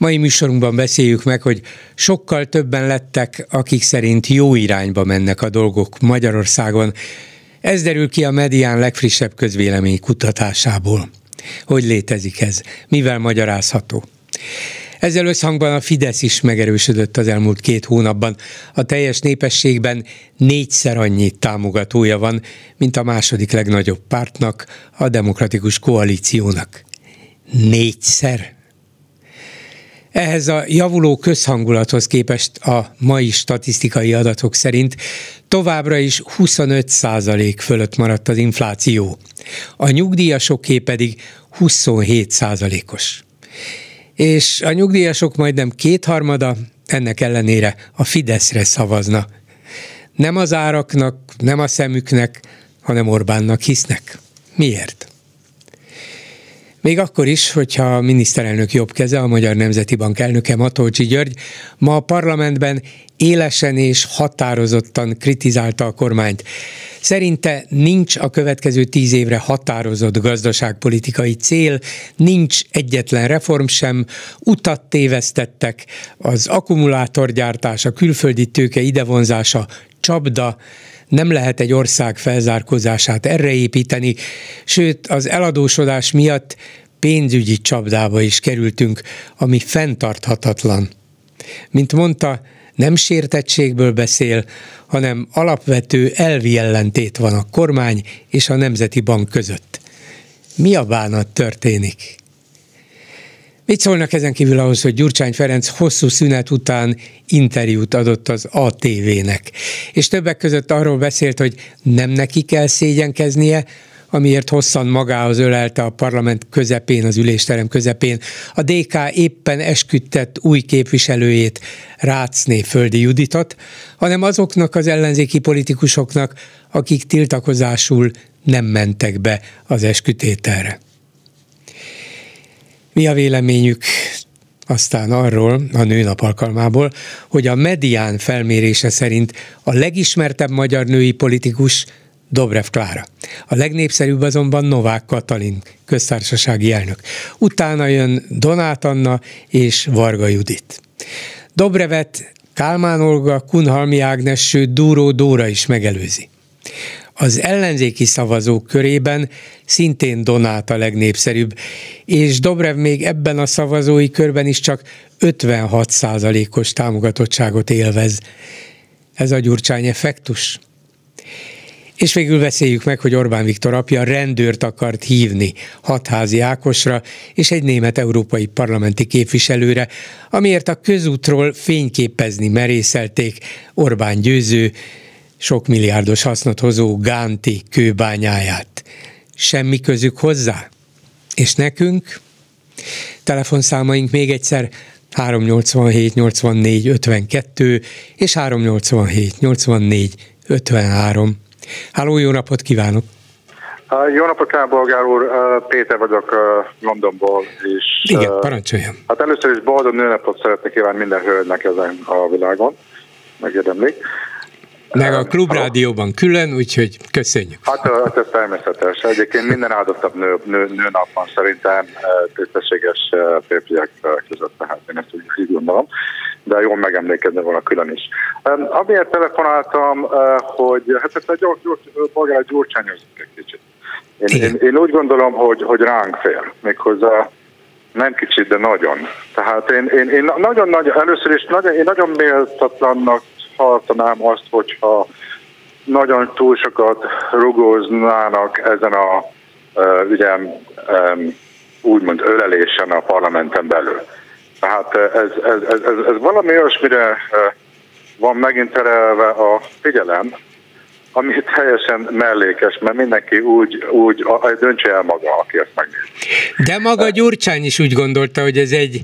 Mai műsorunkban beszéljük meg, hogy sokkal többen lettek, akik szerint jó irányba mennek a dolgok Magyarországon. Ez derül ki a Medián legfrissebb közvélemény kutatásából. Hogy létezik ez? Mivel magyarázható? Ezzel összhangban a Fidesz is megerősödött az elmúlt két hónapban. A teljes népességben négyszer annyi támogatója van, mint a második legnagyobb pártnak, a Demokratikus Koalíciónak. Négyszer? Ehhez a javuló közhangulathoz képest a mai statisztikai adatok szerint továbbra is 25 százalék fölött maradt az infláció. A nyugdíjasoké pedig 27 százalékos. És a nyugdíjasok majdnem kétharmada ennek ellenére a Fideszre szavazna. Nem az áraknak, nem a szemüknek, hanem Orbánnak hisznek. Miért? Még akkor is, hogyha a miniszterelnök jobb keze, a Magyar Nemzeti Bank elnöke Matolcsi György ma a parlamentben élesen és határozottan kritizálta a kormányt. Szerinte nincs a következő tíz évre határozott gazdaságpolitikai cél, nincs egyetlen reform sem, utat tévesztettek, az akkumulátorgyártás, a külföldi tőke idevonzása csapda, nem lehet egy ország felzárkózását erre építeni, sőt az eladósodás miatt pénzügyi csapdába is kerültünk, ami fenntarthatatlan. Mint mondta, nem sértettségből beszél, hanem alapvető elvi ellentét van a kormány és a Nemzeti Bank között. Mi a bánat történik? Mit szólnak ezen kívül ahhoz, hogy Gyurcsány Ferenc hosszú szünet után interjút adott az ATV-nek, és többek között arról beszélt, hogy nem neki kell szégyenkeznie, amiért hosszan magához ölelte a parlament közepén, az ülésterem közepén. A DK éppen esküdtett új képviselőjét, Rácné Földi Juditot, hanem azoknak az ellenzéki politikusoknak, akik tiltakozásul nem mentek be az eskütételre. Mi a véleményük aztán arról, a nőnap alkalmából, hogy a medián felmérése szerint a legismertebb magyar női politikus Dobrev Klára. A legnépszerűbb azonban Novák Katalin, köztársasági elnök. Utána jön Donát Anna és Varga Judit. Dobrevet Kálmán Olga, Kunhalmi Ágnes, sőt Dúró Dóra is megelőzi. Az ellenzéki szavazók körében szintén Donát a legnépszerűbb, és Dobrev még ebben a szavazói körben is csak 56 os támogatottságot élvez. Ez a Gyurcsány effektus? És végül beszéljük meg, hogy Orbán Viktor apja rendőrt akart hívni hatházi Ákosra és egy német európai parlamenti képviselőre, amiért a közútról fényképezni merészelték Orbán győző, sok milliárdos hasznot hozó Gánti kőbányáját. Semmi közük hozzá? És nekünk? Telefonszámaink még egyszer 387 84 52 és 387 84 53. Háló, jó napot kívánok! Jó napot kívánok, Bolgár úr! Péter vagyok Londonból. És, Igen, parancsoljon. Hát először is boldog nőnapot szeretnék kívánni minden hölgynek ezen a világon. Megérdemlik. Meg a klubrádióban külön, úgyhogy köszönjük. Hát, hát ez természetes. Egyébként minden áldottabb nő, nő, nőnap van szerintem tisztességes férfiak között, tehát én ezt úgy, így gondolom, de jól megemlékezni volna külön is. Amiért telefonáltam, hogy hát ezt a gyors, gyors, gyors, gyurcsányozzuk egy kicsit. Én, én, én, úgy gondolom, hogy, hogy ránk fél, méghozzá nem kicsit, de nagyon. Tehát én, én, én nagyon nagy, először is nagyon, én nagyon méltatlannak tartanám azt, hogyha nagyon túl sokat rugóznának ezen a ugye, úgymond ölelésen a parlamenten belül. Tehát ez, ez, ez, ez, ez valami olyasmire van megint terelve a figyelem, ami teljesen mellékes, mert mindenki úgy, úgy döntse el maga, aki ezt megnézi. De maga Gyurcsány is úgy gondolta, hogy ez egy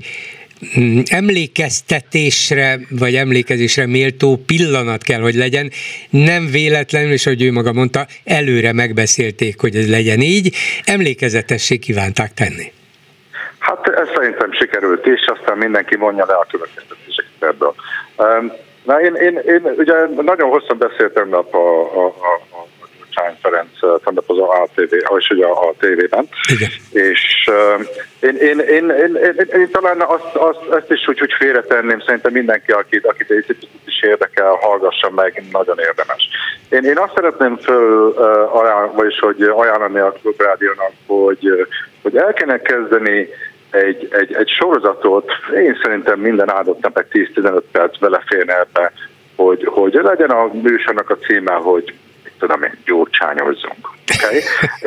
emlékeztetésre, vagy emlékezésre méltó pillanat kell, hogy legyen. Nem véletlenül, és hogy ő maga mondta, előre megbeszélték, hogy ez legyen így, emlékezetessé kívánták tenni. Hát ez szerintem sikerült is, aztán mindenki mondja le a következtetéseket ebből. Na én, én, én ugye nagyon hosszan beszéltem a, a, a, a Sány Ferenc tegnap az ATV, és ugye a, a tévében. Igen. És uh, én, én, én, én, én, én, talán azt, azt, ezt is úgy, úgy félretenném, szerintem mindenki, akit, akit egy is érdekel, hallgassa meg, nagyon érdemes. Én, én azt szeretném föl, uh, ajánl, vagyis hogy ajánlani a Klubrádiónak, hogy, hogy el kellene kezdeni egy, egy, egy sorozatot, én szerintem minden áldott nap egy 10-15 perc beleférne ebbe, hogy, hogy legyen a műsornak a címe, hogy tudom én, gyurcsányozzunk. Okay?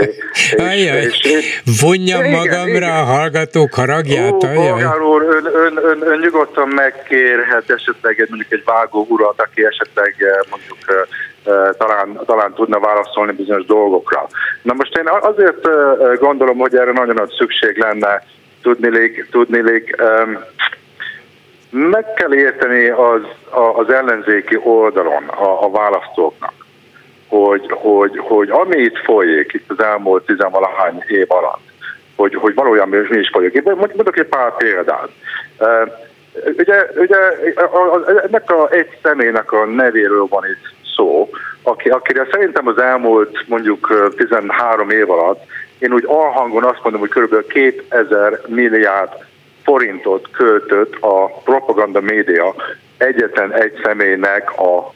Ajaj, és, és, vonjam igen, magamra igen. a hallgatók haragját. Ó, Bolgár úr, ön, ön, ön, ön nyugodtan megkérhet esetleg mondjuk egy vágó urat, aki esetleg eh, mondjuk eh, eh, talán, talán tudna válaszolni bizonyos dolgokra. Na most én azért gondolom, hogy erre nagyon nagy szükség lenne, tudnilik um, meg kell érteni az, az ellenzéki oldalon a, a választóknak, hogy, hogy, hogy ami itt folyik itt az elmúlt tizenvalahány év alatt, hogy, hogy valójában mi is folyik. Én mondok egy pár példát. Ugye, ugye ennek a egy személynek a nevéről van itt szó, aki, akire szerintem az elmúlt mondjuk 13 év alatt én úgy alhangon azt mondom, hogy kb. 2000 milliárd forintot költött a propaganda média egyetlen egy személynek a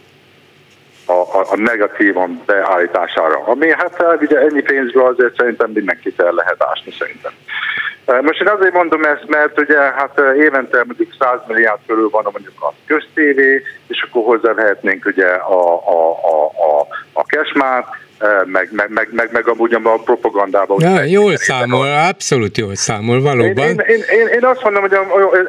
a, a, a negatívan beállítására. Ami hát, hát ugye ennyi pénzből azért szerintem mindenkit el lehet ásni szerintem. Most én azért mondom ezt, mert ugye hát évente mondjuk 100 milliárd körül van mondjuk a köztévé, és akkor hozzávehetnénk ugye a, a, a, a, a kesmát, meg, meg, meg, meg, meg amúgy a propagandában. Ja, jól számol, a... abszolút jól számol, valóban. Én, én, én, én azt mondom, hogy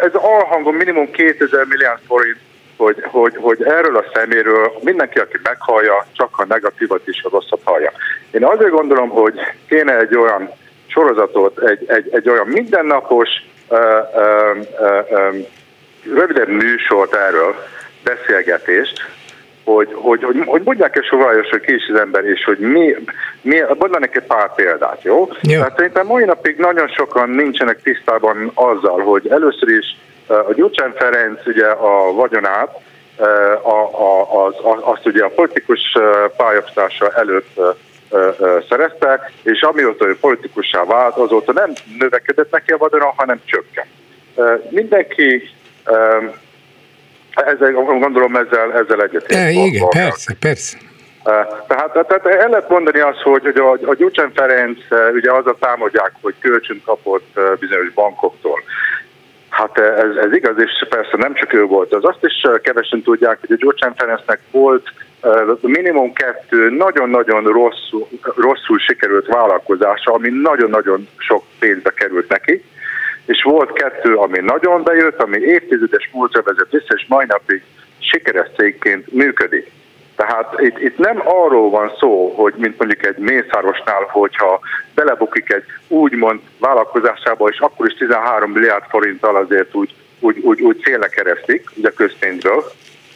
ez alhangon minimum 2000 milliárd forint hogy, hogy, hogy erről a szeméről mindenki, aki meghallja, csak a negatívat is a rosszat hallja. Én azért gondolom, hogy kéne egy olyan sorozatot, egy, egy, egy olyan mindennapos, uh, uh, uh, uh, rövidebb műsort erről, beszélgetést, hogy, hogy, hogy, hogy mondják el sovajos, hogy ki is az ember, és hogy mi, mi mondanak egy pár példát, jó? jó. Tehát szerintem mai napig nagyon sokan nincsenek tisztában azzal, hogy először is a Gyurcsány Ferenc ugye a vagyonát, a, a, az, azt ugye a politikus pályaftása előtt szerezte, és amióta ő politikussá vált, azóta nem növekedett neki a vagyona, hanem csökkent. Mindenki ezzel, gondolom ezzel, ezzel egyet. E, igen, persze, persze. Tehát, tehát el lehet mondani azt, hogy, hogy a, a Gyurcsány Ferenc ugye az a támadják, hogy kölcsön kapott bizonyos bankoktól. Hát ez, ez igaz, és persze nem csak ő volt, az azt is kevesen tudják, hogy a Gyurcsány Ferencnek volt minimum kettő nagyon-nagyon rosszul, rosszul sikerült vállalkozása, ami nagyon-nagyon sok pénzbe került neki, és volt kettő, ami nagyon bejött, ami évtizedes múltra vezet vissza, és mai napig sikeres cégként működik. Tehát itt, itt nem arról van szó, hogy mint mondjuk egy mészárosnál, hogyha belebukik egy úgymond vállalkozásába, és akkor is 13 milliárd forinttal azért úgy, úgy, úgy, úgy célra keresztik, ugye közpénzből,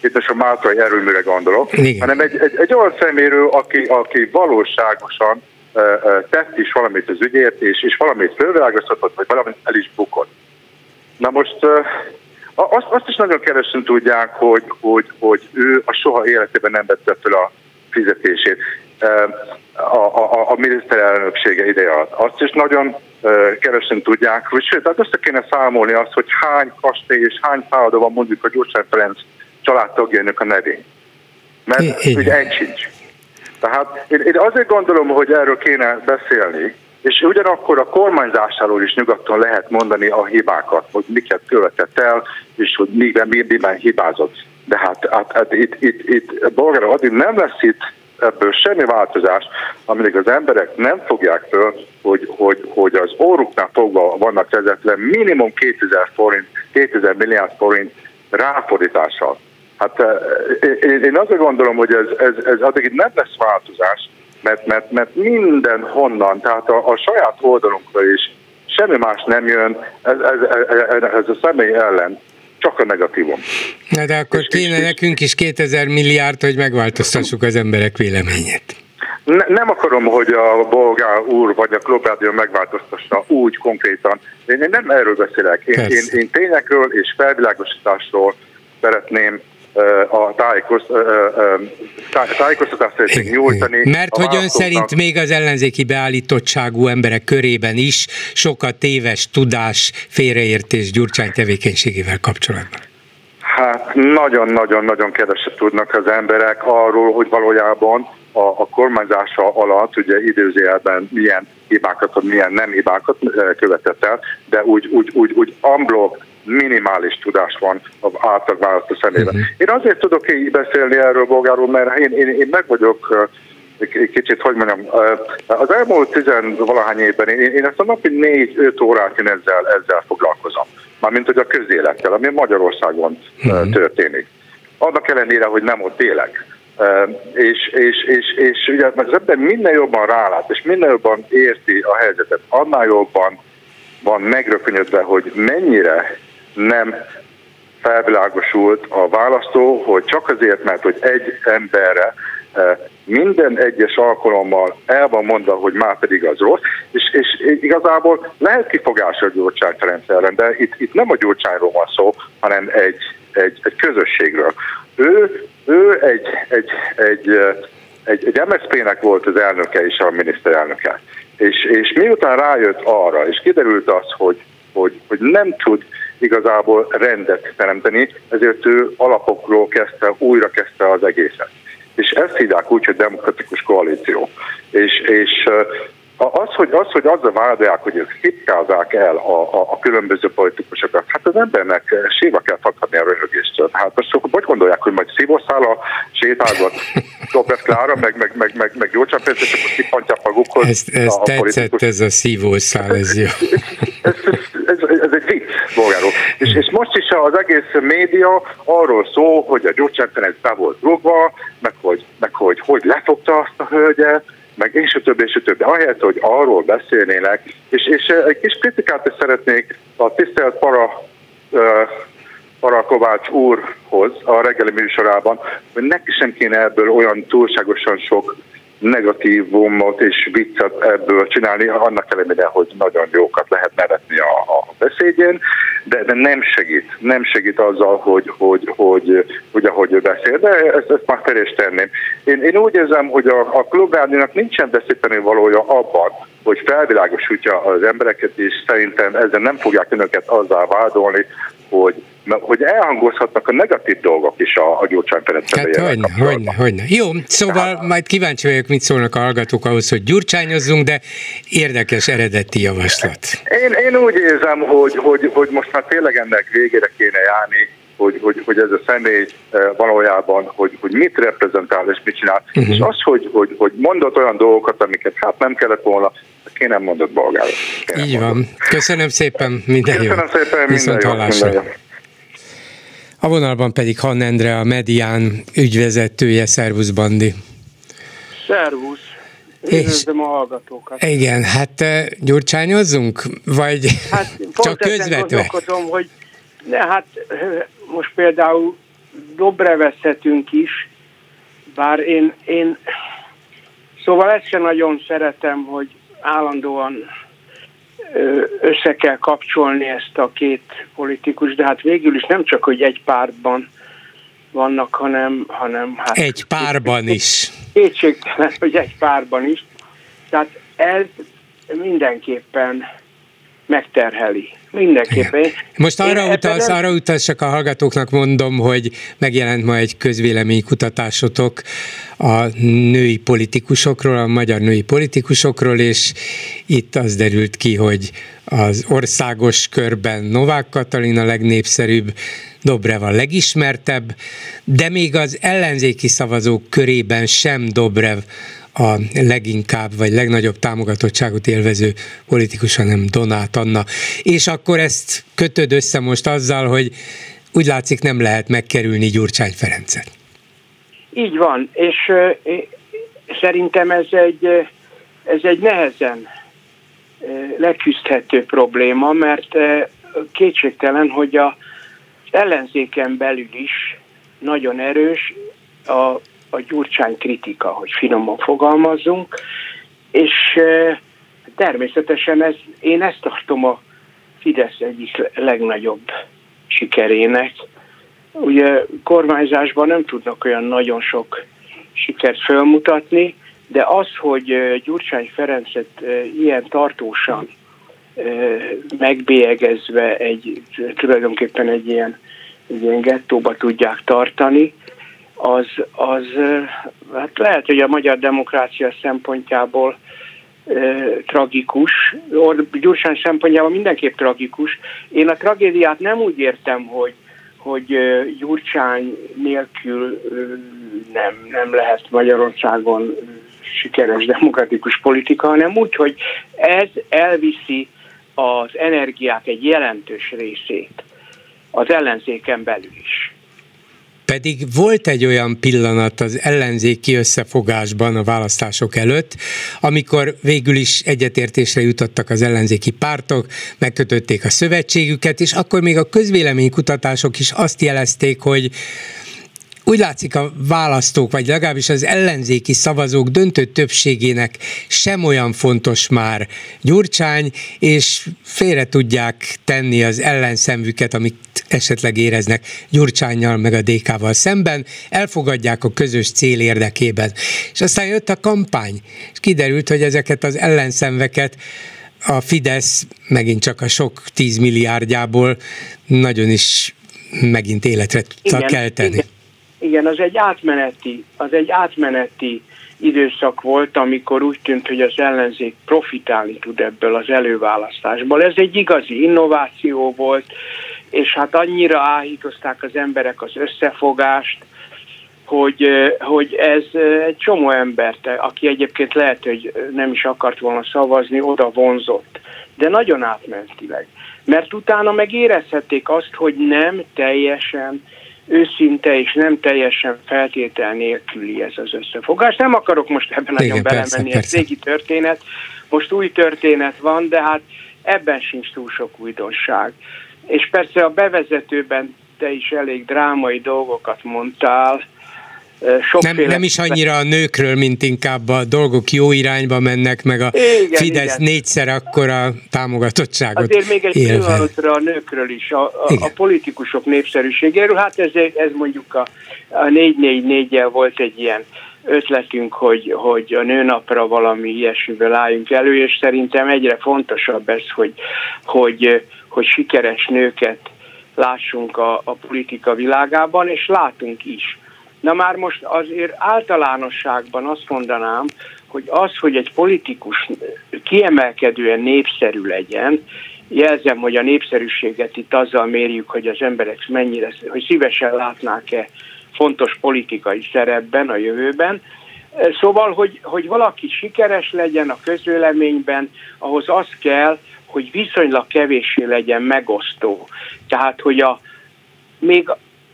itt most a Mátrai erőműre gondolok, Igen. hanem egy, egy, egy olyan szeméről, aki, aki valóságosan uh, uh, tett is valamit az ügyért, és, és valamit fölvilágosított, vagy valamit el is bukott. Na most uh, azt, azt is nagyon kevesen tudják, hogy, hogy, hogy ő a soha életében nem vette fel a fizetését a, a, a miniszterelnöksége ideje alatt. Azt is nagyon kevesen tudják, hogy sőt, hát össze kéne számolni azt, hogy hány kastély és hány szállodó van mondjuk a Gyurcsány Ferenc családtagjainak a nevén. Mert ugye egy sincs. Tehát én, én azért gondolom, hogy erről kéne beszélni, és ugyanakkor a kormányzásáról is nyugodtan lehet mondani a hibákat, hogy miket követett el, és hogy miben, miben hibázott. De hát, hát, hát itt, itt, itt Bolgár addig nem lesz itt ebből semmi változás, amíg az emberek nem fogják föl, hogy, hogy, hogy az óruknál fogva vannak vezetlen minimum 2000 forint, 2000 milliárd forint ráfordítással. Hát eh, én azért gondolom, hogy ez, ez, ez addig nem lesz változás, mert, mert, mert minden honnan, tehát a, a saját oldalunkra is semmi más nem jön ez, ez, ez, ez a személy ellen, csak a negatívum. Na de akkor és, kéne és, nekünk is 2000 milliárd, hogy megváltoztassuk az emberek véleményét. Ne, nem akarom, hogy a Bolgár úr vagy a Klubrádió megváltoztassa úgy konkrétan. Én, én nem erről beszélek. Én, én, én tényekről és felvilágosításról szeretném a tájékoztatást szeretnék nyújtani. Mert hogy ön szerint még az ellenzéki beállítottságú emberek körében is sokat téves tudás, félreértés Gyurcsány tevékenységével kapcsolatban. Hát nagyon-nagyon-nagyon keveset tudnak az emberek arról, hogy valójában a, a kormányzása alatt, ugye időzőjelben milyen hibákat, milyen nem hibákat követett el, de úgy, úgy, úgy, úgy amblok minimális tudás van az átlag választó szemében. Uh-huh. Én azért tudok így beszélni erről, Bolgáról, mert én, én, én meg vagyok kicsit, hogy mondjam, az elmúlt tizenvalahány évben én, én ezt a napi négy-öt órát én ezzel, ezzel foglalkozom. Mármint, hogy a közélettel, ami Magyarországon uh-huh. történik. Annak ellenére, hogy nem ott élek. És, és, és, és ugye az ember minden jobban rálát, és minden jobban érti a helyzetet, annál jobban van megrökönyödve, hogy mennyire nem felvilágosult a választó, hogy csak azért, mert hogy egy emberre eh, minden egyes alkalommal el van mondva, hogy már pedig az rossz, és, és igazából lehet kifogás a Gyurcsány Ferenc ellen, de itt, itt nem a Gyurcsányról van szó, hanem egy, egy, egy közösségről. Ő, ő egy, egy, egy, eh, egy, egy MSZP-nek volt az elnöke és a miniszterelnöke. És, és miután rájött arra, és kiderült az, hogy, hogy, hogy nem tud igazából rendet teremteni, ezért ő alapokról kezdte, újra kezdte az egészet. És ezt hívják úgy, hogy demokratikus koalíció. És, és az, hogy, az, hogy azzal vádolják, hogy ők szitkázzák el a, a, a különböző politikusokat, hát az embernek síva kell fakadni a röhögéstől. Hát most hogy gondolják, hogy majd a sétálgat Dobrev Klára, meg, meg, meg, meg, meg Gyurcsán Péter, és akkor kipontják magukhoz. Ez, ez a, a tetszett, politikus. ez a szívószál, ez jó. ez, ez, ez, ez, egy vicc, bolgárok. És, és most is az egész média arról szól, hogy a Gyurcsán be volt rúgva, meg hogy, meg hogy hogy lefogta azt a hölgyet, meg és a többi, és a többi. Ahelyett, hogy arról beszélnének, és, és egy kis kritikát is szeretnék a tisztelt para para Kovács úrhoz a reggeli műsorában, hogy neki sem kéne ebből olyan túlságosan sok negatívumot és viccet ebből csinálni, annak ellenére, hogy nagyon jókat lehet nevetni a, a beszédjén, de, de nem segít, nem segít azzal, hogy, hogy, hogy, hogy ahogy ő beszél, de ezt, ezt már is tenném. Én, én úgy érzem, hogy a, a klubrádiónak nincsen beszélni valója abban, hogy felvilágosítja az embereket, és szerintem ezzel nem fogják önöket azzal vádolni, hogy hogy elhangozhatnak a negatív dolgok is a, a Gyurcsány Ferenc Hát hogyne, hogyne, hogyne. Jó, szóval Tehát, majd kíváncsi vagyok, mit szólnak a hallgatók ahhoz, hogy gyurcsányozzunk, de érdekes eredeti javaslat. Én, én úgy érzem, hogy, hogy, hogy most már tényleg ennek végére kéne járni, hogy, hogy, hogy ez a személy eh, valójában, hogy, hogy mit reprezentál és mit csinál. Uh-huh. És az, hogy, hogy, hogy mondott olyan dolgokat, amiket hát nem kellett volna, ki nem mondott bolgára. Így mondott. van. Köszönöm szépen, minden Köszönöm jó. Köszönöm szépen, Viszont minden jó. Minden jó. A vonalban pedig Han Endre, a Medián ügyvezetője. Szervusz, Bandi! Szervusz! Üdvözlöm a hallgatókat. Igen, hát eh, gyurcsányozzunk? Vagy hát, csak közvetve? hogy ne, hát eh, most például Dobreveszetünk is, bár én, én szóval ezt sem nagyon szeretem, hogy állandóan össze kell kapcsolni ezt a két politikus, de hát végül is nem csak, hogy egy pártban vannak, hanem... hanem hát egy párban is. Kétségtelen, hogy egy párban is. Tehát ez mindenképpen megterheli. Mindenképpen. Igen. Most arra, Én utalsz, nem... arra utalsz, csak a hallgatóknak mondom, hogy megjelent ma egy közvéleménykutatásotok a női politikusokról, a magyar női politikusokról, és itt az derült ki, hogy az országos körben Novák Katalin a legnépszerűbb, Dobrev a legismertebb, de még az ellenzéki szavazók körében sem Dobrev a leginkább vagy legnagyobb támogatottságot élvező politikus, hanem Donát Anna. És akkor ezt kötöd össze most azzal, hogy úgy látszik nem lehet megkerülni Gyurcsány Ferencet. Így van, és szerintem ez egy, ez egy nehezen leküzdhető probléma, mert kétségtelen, hogy a ellenzéken belül is nagyon erős a, a gyurcsány kritika, hogy finoman fogalmazzunk, és természetesen ez, én ezt tartom a Fidesz egyik legnagyobb sikerének. Ugye kormányzásban nem tudnak olyan nagyon sok sikert felmutatni, de az, hogy Gyurcsány Ferencet ilyen tartósan megbélyegezve egy, tulajdonképpen egy ilyen, egy ilyen gettóba tudják tartani, az, az hát lehet, hogy a magyar demokrácia szempontjából tragikus, Gyurcsány szempontjából mindenképp tragikus. Én a tragédiát nem úgy értem, hogy, hogy Gyurcsány nélkül nem, nem lehet Magyarországon sikeres demokratikus politika, hanem úgy, hogy ez elviszi az energiák egy jelentős részét az ellenzéken belül is. Pedig volt egy olyan pillanat az ellenzéki összefogásban a választások előtt, amikor végül is egyetértésre jutottak az ellenzéki pártok, megkötötték a szövetségüket, és akkor még a közvéleménykutatások is azt jelezték, hogy úgy látszik a választók, vagy legalábbis az ellenzéki szavazók döntő többségének sem olyan fontos már Gyurcsány, és félre tudják tenni az ellenszemvüket, amit esetleg éreznek Gyurcsányjal meg a DK-val szemben, elfogadják a közös cél érdekében. És aztán jött a kampány, és kiderült, hogy ezeket az ellenszemveket a Fidesz megint csak a sok tízmilliárdjából nagyon is megint életre tudta kelteni. Igen. Igen, az egy átmeneti, az egy átmeneti időszak volt, amikor úgy tűnt, hogy az ellenzék profitálni tud ebből az előválasztásból. Ez egy igazi innováció volt, és hát annyira áhítozták az emberek az összefogást, hogy, hogy ez egy csomó embert, aki egyébként lehet, hogy nem is akart volna szavazni, oda vonzott, de nagyon átmentileg. Mert utána megérezhették azt, hogy nem teljesen őszinte és nem teljesen feltétel nélküli ez az összefogás. Nem akarok most ebben Igen, nagyon belemenni, ez régi történet, most új történet van, de hát ebben sincs túl sok újdonság. És persze a bevezetőben te is elég drámai dolgokat mondtál, nem, nem is annyira a nőkről, mint inkább a dolgok jó irányba mennek, meg a igen, Fidesz igen. négyszer akkora támogatottságot Azért még egy pillanatra a nőkről is, a, a, a politikusok népszerűségéről, hát ez, ez mondjuk a, a 444-jel volt egy ilyen ötletünk, hogy, hogy a nőnapra valami ilyesmivel álljunk elő, és szerintem egyre fontosabb ez, hogy, hogy, hogy sikeres nőket lássunk a, a politika világában, és látunk is Na már most azért általánosságban azt mondanám, hogy az, hogy egy politikus kiemelkedően népszerű legyen, jelzem, hogy a népszerűséget itt azzal mérjük, hogy az emberek mennyire, hogy szívesen látnák-e fontos politikai szerepben a jövőben. Szóval, hogy, hogy valaki sikeres legyen a közvéleményben, ahhoz az kell, hogy viszonylag kevéssé legyen megosztó. Tehát, hogy a, még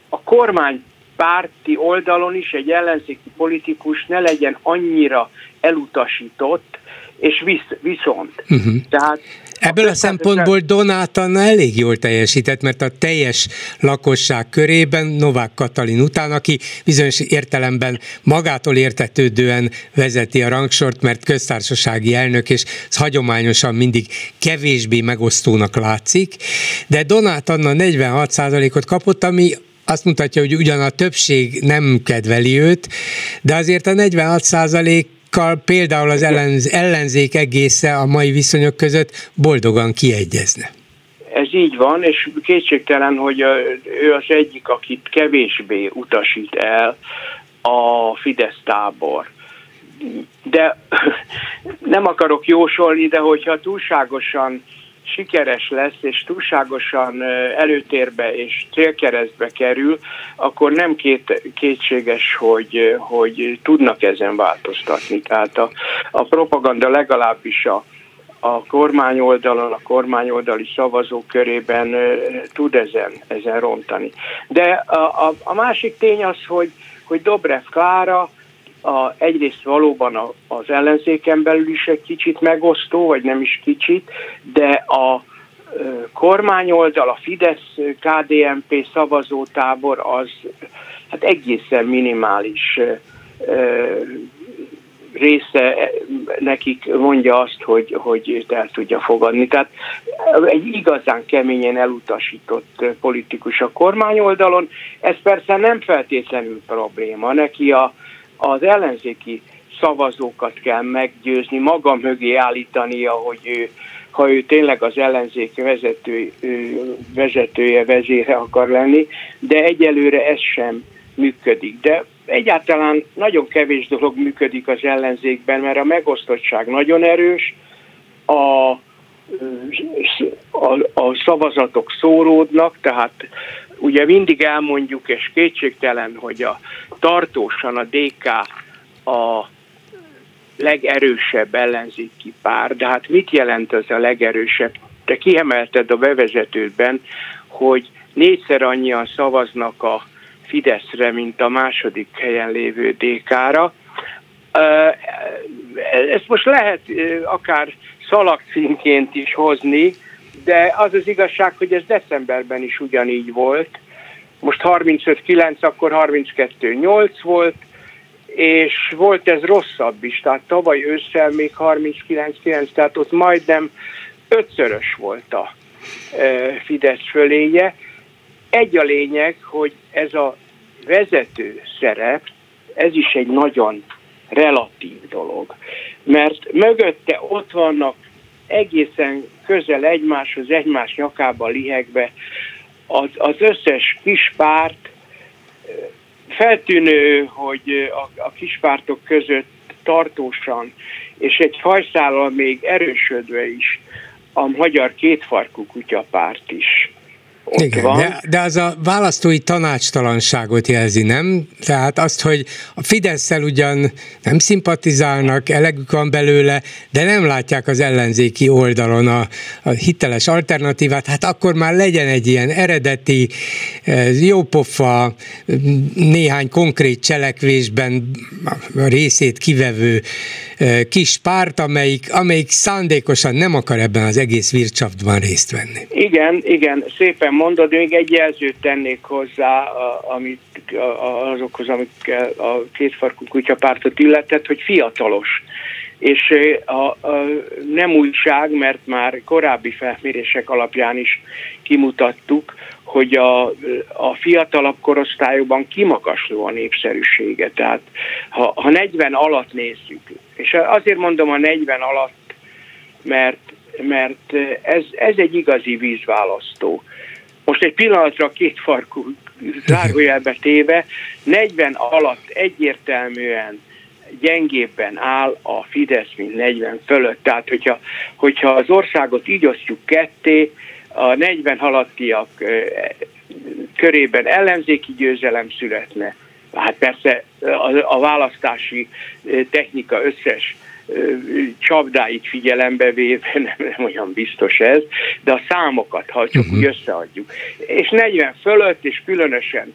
a kormány párti oldalon is egy ellenzéki politikus ne legyen annyira elutasított, és visz, viszont. Uh-huh. Tehát Ebből a, a szempontból Donát Anna elég jól teljesített, mert a teljes lakosság körében Novák Katalin után, aki bizonyos értelemben magától értetődően vezeti a rangsort, mert köztársasági elnök, és ez hagyományosan mindig kevésbé megosztónak látszik, de Donát Anna 46%-ot kapott, ami azt mutatja, hogy ugyan a többség nem kedveli őt, de azért a 46 kal például az ellenz, ellenzék egésze a mai viszonyok között boldogan kiegyezne. Ez így van, és kétségtelen, hogy ő az egyik, akit kevésbé utasít el a Fidesz tábor. De nem akarok jósolni, de hogyha túlságosan sikeres lesz, és túlságosan előtérbe és célkeresztbe kerül, akkor nem két, kétséges, hogy, hogy tudnak ezen változtatni. Tehát a, a propaganda legalábbis a, a kormány oldalon, a kormányoldali szavazók körében tud ezen, ezen rontani. De a, a, a másik tény az, hogy, hogy Dobrev Klára a, egyrészt valóban a, az ellenzéken belül is egy kicsit megosztó, vagy nem is kicsit, de a kormányoldal, a Fidesz KDNP szavazótábor az hát egészen minimális része nekik mondja azt, hogy, hogy el tudja fogadni. Tehát egy igazán keményen elutasított politikus a kormányoldalon. Ez persze nem feltétlenül probléma. Neki a, az ellenzéki szavazókat kell meggyőzni, maga mögé állítania, hogy ő, ha ő tényleg az ellenzék vezető, vezetője, vezére akar lenni, de egyelőre ez sem működik. De egyáltalán nagyon kevés dolog működik az ellenzékben, mert a megosztottság nagyon erős, a, a, szavazatok szóródnak, tehát ugye mindig elmondjuk, és kétségtelen, hogy a tartósan a DK a legerősebb ellenzéki pár, de hát mit jelent az a legerősebb? Te kiemelted a bevezetődben, hogy négyszer annyian szavaznak a Fideszre, mint a második helyen lévő DK-ra. Ezt most lehet akár szalagcímként is hozni, de az az igazság, hogy ez decemberben is ugyanígy volt. Most 35-9, akkor 32-8 volt, és volt ez rosszabb is, tehát tavaly ősszel még 39-9, tehát ott majdnem ötszörös volt a Fidesz föléje. Egy a lényeg, hogy ez a vezető szerep, ez is egy nagyon relatív dolog. Mert mögötte ott vannak egészen közel egymáshoz, egymás nyakába lihegve az, az összes kis párt, feltűnő, hogy a, a kispártok között tartósan, és egy hajszállal még erősödve is a magyar kétfarkú kutyapárt is ott Igen, van. De, de az a választói tanácstalanságot jelzi, nem? Tehát azt, hogy a fidesz ugyan nem szimpatizálnak, elegük van belőle, de nem látják az ellenzéki oldalon a, a hiteles alternatívát, hát akkor már legyen egy ilyen eredeti, eh, jópofa, néhány konkrét cselekvésben részét kivevő eh, kis párt, amelyik, amelyik szándékosan nem akar ebben az egész vircsaftban részt venni. Igen, igen, szépen mondod, még egy jelzőt tennék hozzá, amit, azokhoz, amik a kétfarkú kutyapártot illetett, hogy fiatalos. És a, a, nem újság, mert már korábbi felmérések alapján is kimutattuk, hogy a, a fiatalabb korosztályokban kimagasló a népszerűsége. Tehát ha, ha 40 alatt nézzük, és azért mondom a 40 alatt, mert mert ez, ez egy igazi vízválasztó. Most egy pillanatra két farkú zárójelbe téve, 40 alatt egyértelműen gyengébben áll a Fidesz, mint 40 fölött. Tehát, hogyha, hogyha az országot így osztjuk ketté, a 40 alattiak körében ellenzéki győzelem születne. Hát persze a, a választási technika összes csapdáit figyelembe véve nem, nem olyan biztos ez, de a számokat, ha csak uh-huh. úgy összeadjuk. És 40 fölött, és különösen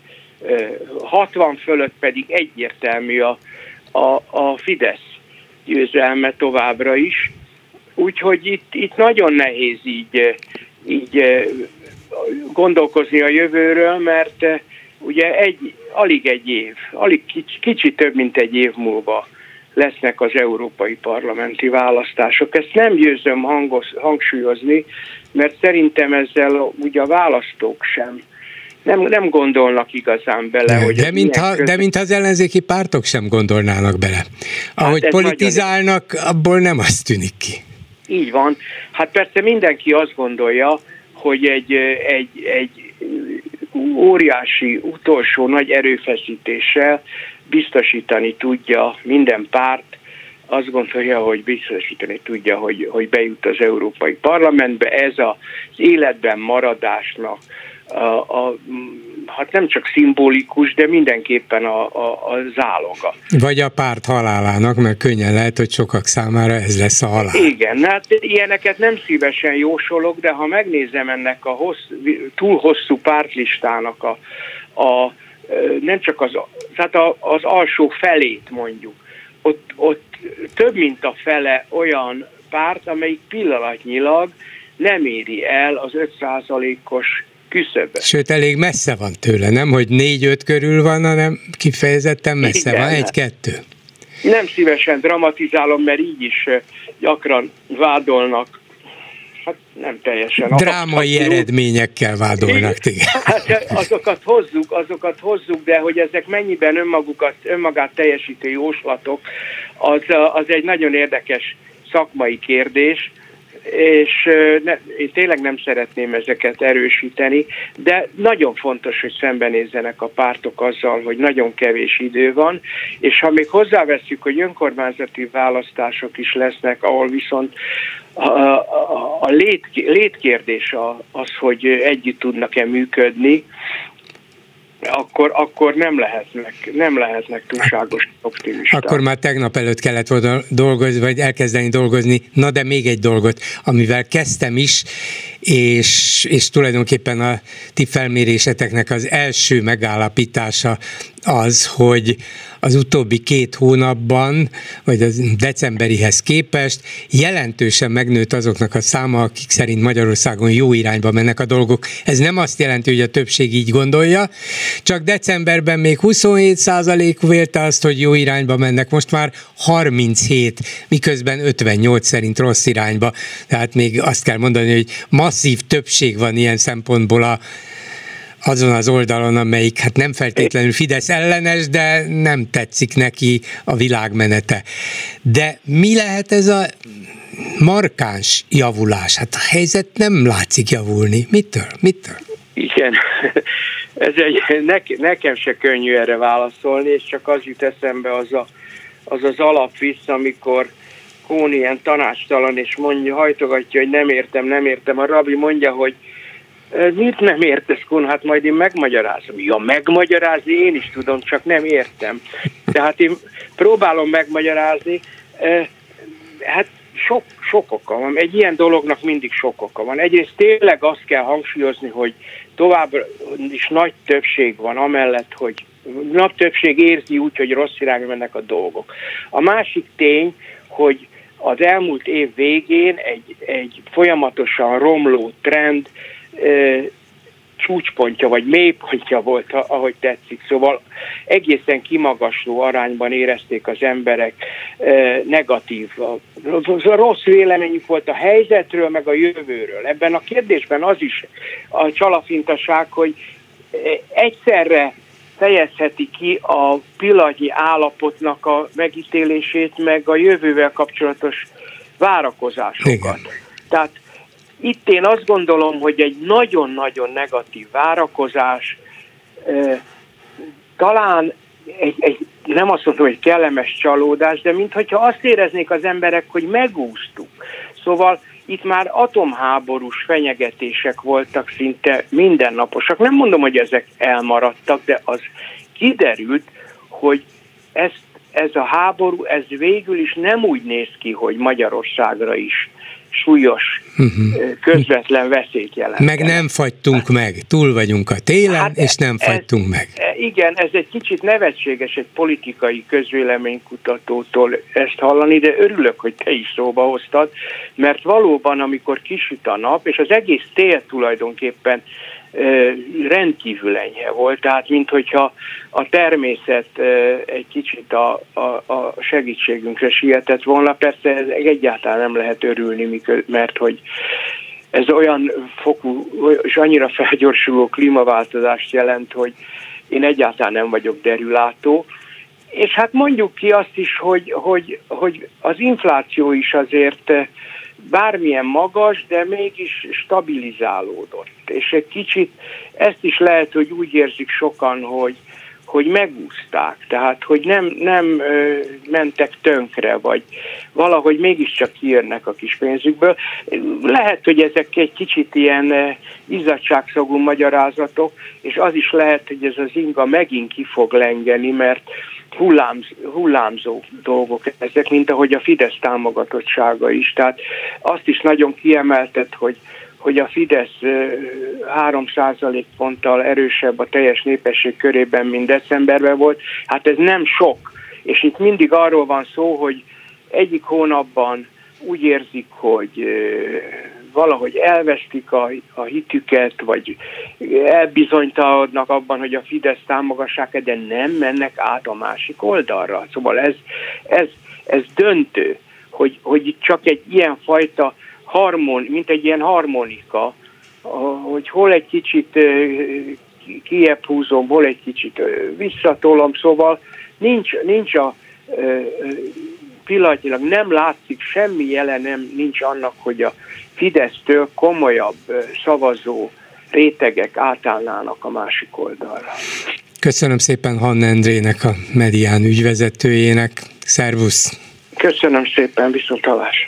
60 fölött pedig egyértelmű a, a, a Fidesz győzelme továbbra is. Úgyhogy itt, itt nagyon nehéz így, így gondolkozni a jövőről, mert ugye egy, alig egy év, alig kicsi, kicsi több, mint egy év múlva lesznek az európai parlamenti választások. Ezt nem győzöm hangos, hangsúlyozni, mert szerintem ezzel ugye a választók sem nem, nem gondolnak igazán bele. De, hogy de, mintha, között... de mintha az ellenzéki pártok sem gondolnának bele. Ahogy hát politizálnak, nagyon... abból nem az tűnik ki. Így van. Hát persze mindenki azt gondolja, hogy egy, egy, egy óriási, utolsó nagy erőfeszítéssel biztosítani tudja minden párt, azt gondolja, hogy biztosítani tudja, hogy, hogy bejut az Európai Parlamentbe. Ez az életben maradásnak a, a, hát nem csak szimbolikus, de mindenképpen a, a, a záloga. Vagy a párt halálának, mert könnyen lehet, hogy sokak számára ez lesz a halál. Igen, hát ilyeneket nem szívesen jósolok, de ha megnézem ennek a hossz, túl hosszú pártlistának a, a nem csak az tehát az alsó felét mondjuk, ott, ott több mint a fele olyan párt, amelyik pillanatnyilag nem éri el az 5%-os küszöböt. Sőt, elég messze van tőle, nem, hogy négy-öt körül van, hanem kifejezetten messze Igen, van, egy-kettő. Nem szívesen dramatizálom, mert így is gyakran vádolnak hát nem teljesen. Drámai abszolút. eredményekkel vádolnak téged. Hát azokat hozzuk, azokat hozzuk, de hogy ezek mennyiben önmagukat, önmagát teljesítő jóslatok, az, az egy nagyon érdekes szakmai kérdés, és ne, én tényleg nem szeretném ezeket erősíteni, de nagyon fontos, hogy szembenézzenek a pártok azzal, hogy nagyon kevés idő van, és ha még hozzáveszünk, hogy önkormányzati választások is lesznek, ahol viszont a, a, a lét, létkérdés az, hogy együtt tudnak-e működni, akkor, akkor nem lehetnek, nem lehetnek túlságos optimisták. Akkor már tegnap előtt kellett volna dolgozni, vagy elkezdeni dolgozni. Na de még egy dolgot, amivel kezdtem is, és, és tulajdonképpen a ti felméréseteknek az első megállapítása az, hogy az utóbbi két hónapban, vagy az decemberihez képest jelentősen megnőtt azoknak a száma, akik szerint Magyarországon jó irányba mennek a dolgok. Ez nem azt jelenti, hogy a többség így gondolja, csak decemberben még 27 százalék vélte azt, hogy jó irányba mennek, most már 37, miközben 58 szerint rossz irányba. Tehát még azt kell mondani, hogy masszív többség van ilyen szempontból a azon az oldalon, amelyik hát nem feltétlenül Fidesz ellenes, de nem tetszik neki a világmenete. De mi lehet ez a markáns javulás? Hát a helyzet nem látszik javulni. Mitől? Mitől? Igen, ez egy, ne, nekem se könnyű erre válaszolni, és csak az jut eszembe az a, az, az alapvisz, amikor Kón ilyen tanácstalan, és mondja, hajtogatja, hogy nem értem, nem értem. A rabi mondja, hogy Mit nem értesz, Kun? Hát majd én megmagyarázom. Ja, megmagyarázni én is tudom, csak nem értem. Tehát én próbálom megmagyarázni. Hát sok, sok oka van. Egy ilyen dolognak mindig sok oka van. Egyrészt tényleg azt kell hangsúlyozni, hogy továbbra is nagy többség van amellett, hogy nagy többség érzi úgy, hogy rossz irányba mennek a dolgok. A másik tény, hogy az elmúlt év végén egy, egy folyamatosan romló trend csúcspontja vagy mélypontja volt, ahogy tetszik. Szóval egészen kimagasló arányban érezték az emberek negatív, rossz véleményük volt a helyzetről, meg a jövőről. Ebben a kérdésben az is a csalafintaság, hogy egyszerre fejezheti ki a pillanatnyi állapotnak a megítélését, meg a jövővel kapcsolatos várakozásokat. Igen. Tehát itt én azt gondolom, hogy egy nagyon-nagyon negatív várakozás, talán egy, egy, nem azt mondom, hogy kellemes csalódás, de mintha azt éreznék az emberek, hogy megúsztuk. Szóval itt már atomháborús fenyegetések voltak szinte mindennaposak. Nem mondom, hogy ezek elmaradtak, de az kiderült, hogy ezt, ez a háború, ez végül is nem úgy néz ki, hogy Magyarországra is súlyos uh-huh. közvetlen veszélyt jelent. Meg nem fagytunk meg, túl vagyunk a télen, hát és nem fagytunk ez, meg. E, igen, ez egy kicsit nevetséges egy politikai közvéleménykutatótól ezt hallani, de örülök, hogy te is szóba hoztad, mert valóban, amikor kisüt a nap, és az egész tél tulajdonképpen rendkívül enyhe volt, tehát minthogyha a természet egy kicsit a, a, a segítségünkre sietett volna. Persze ez egyáltalán nem lehet örülni, mert hogy ez olyan fokú és annyira felgyorsuló klímaváltozást jelent, hogy én egyáltalán nem vagyok derülátó. És hát mondjuk ki azt is, hogy, hogy, hogy az infláció is azért bármilyen magas, de mégis stabilizálódott. És egy kicsit ezt is lehet, hogy úgy érzik sokan, hogy, hogy megúzták, tehát hogy nem, nem ö, mentek tönkre, vagy valahogy mégiscsak kijönnek a kis pénzükből. Lehet, hogy ezek egy kicsit ilyen izzadságszagú magyarázatok, és az is lehet, hogy ez az inga megint ki fog lengeni, mert hullámz, hullámzó dolgok ezek, mint ahogy a Fidesz támogatottsága is. Tehát azt is nagyon kiemeltet, hogy hogy a Fidesz 3 ponttal erősebb a teljes népesség körében, mint decemberben volt. Hát ez nem sok. És itt mindig arról van szó, hogy egyik hónapban úgy érzik, hogy valahogy elvesztik a, a hitüket, vagy elbizonytalanodnak abban, hogy a Fidesz támogassák, de nem mennek át a másik oldalra. Szóval ez, ez, ez döntő, hogy, hogy csak egy ilyen fajta harmon, mint egy ilyen harmonika, hogy hol egy kicsit kiebb húzom, hol egy kicsit visszatolom, szóval nincs, nincs a pillanatilag nem látszik, semmi jelen nem nincs annak, hogy a Fidesztől komolyabb szavazó rétegek átállnának a másik oldalra. Köszönöm szépen Hanna Endrének, a Medián ügyvezetőjének. Szervusz! Köszönöm szépen, viszont találás.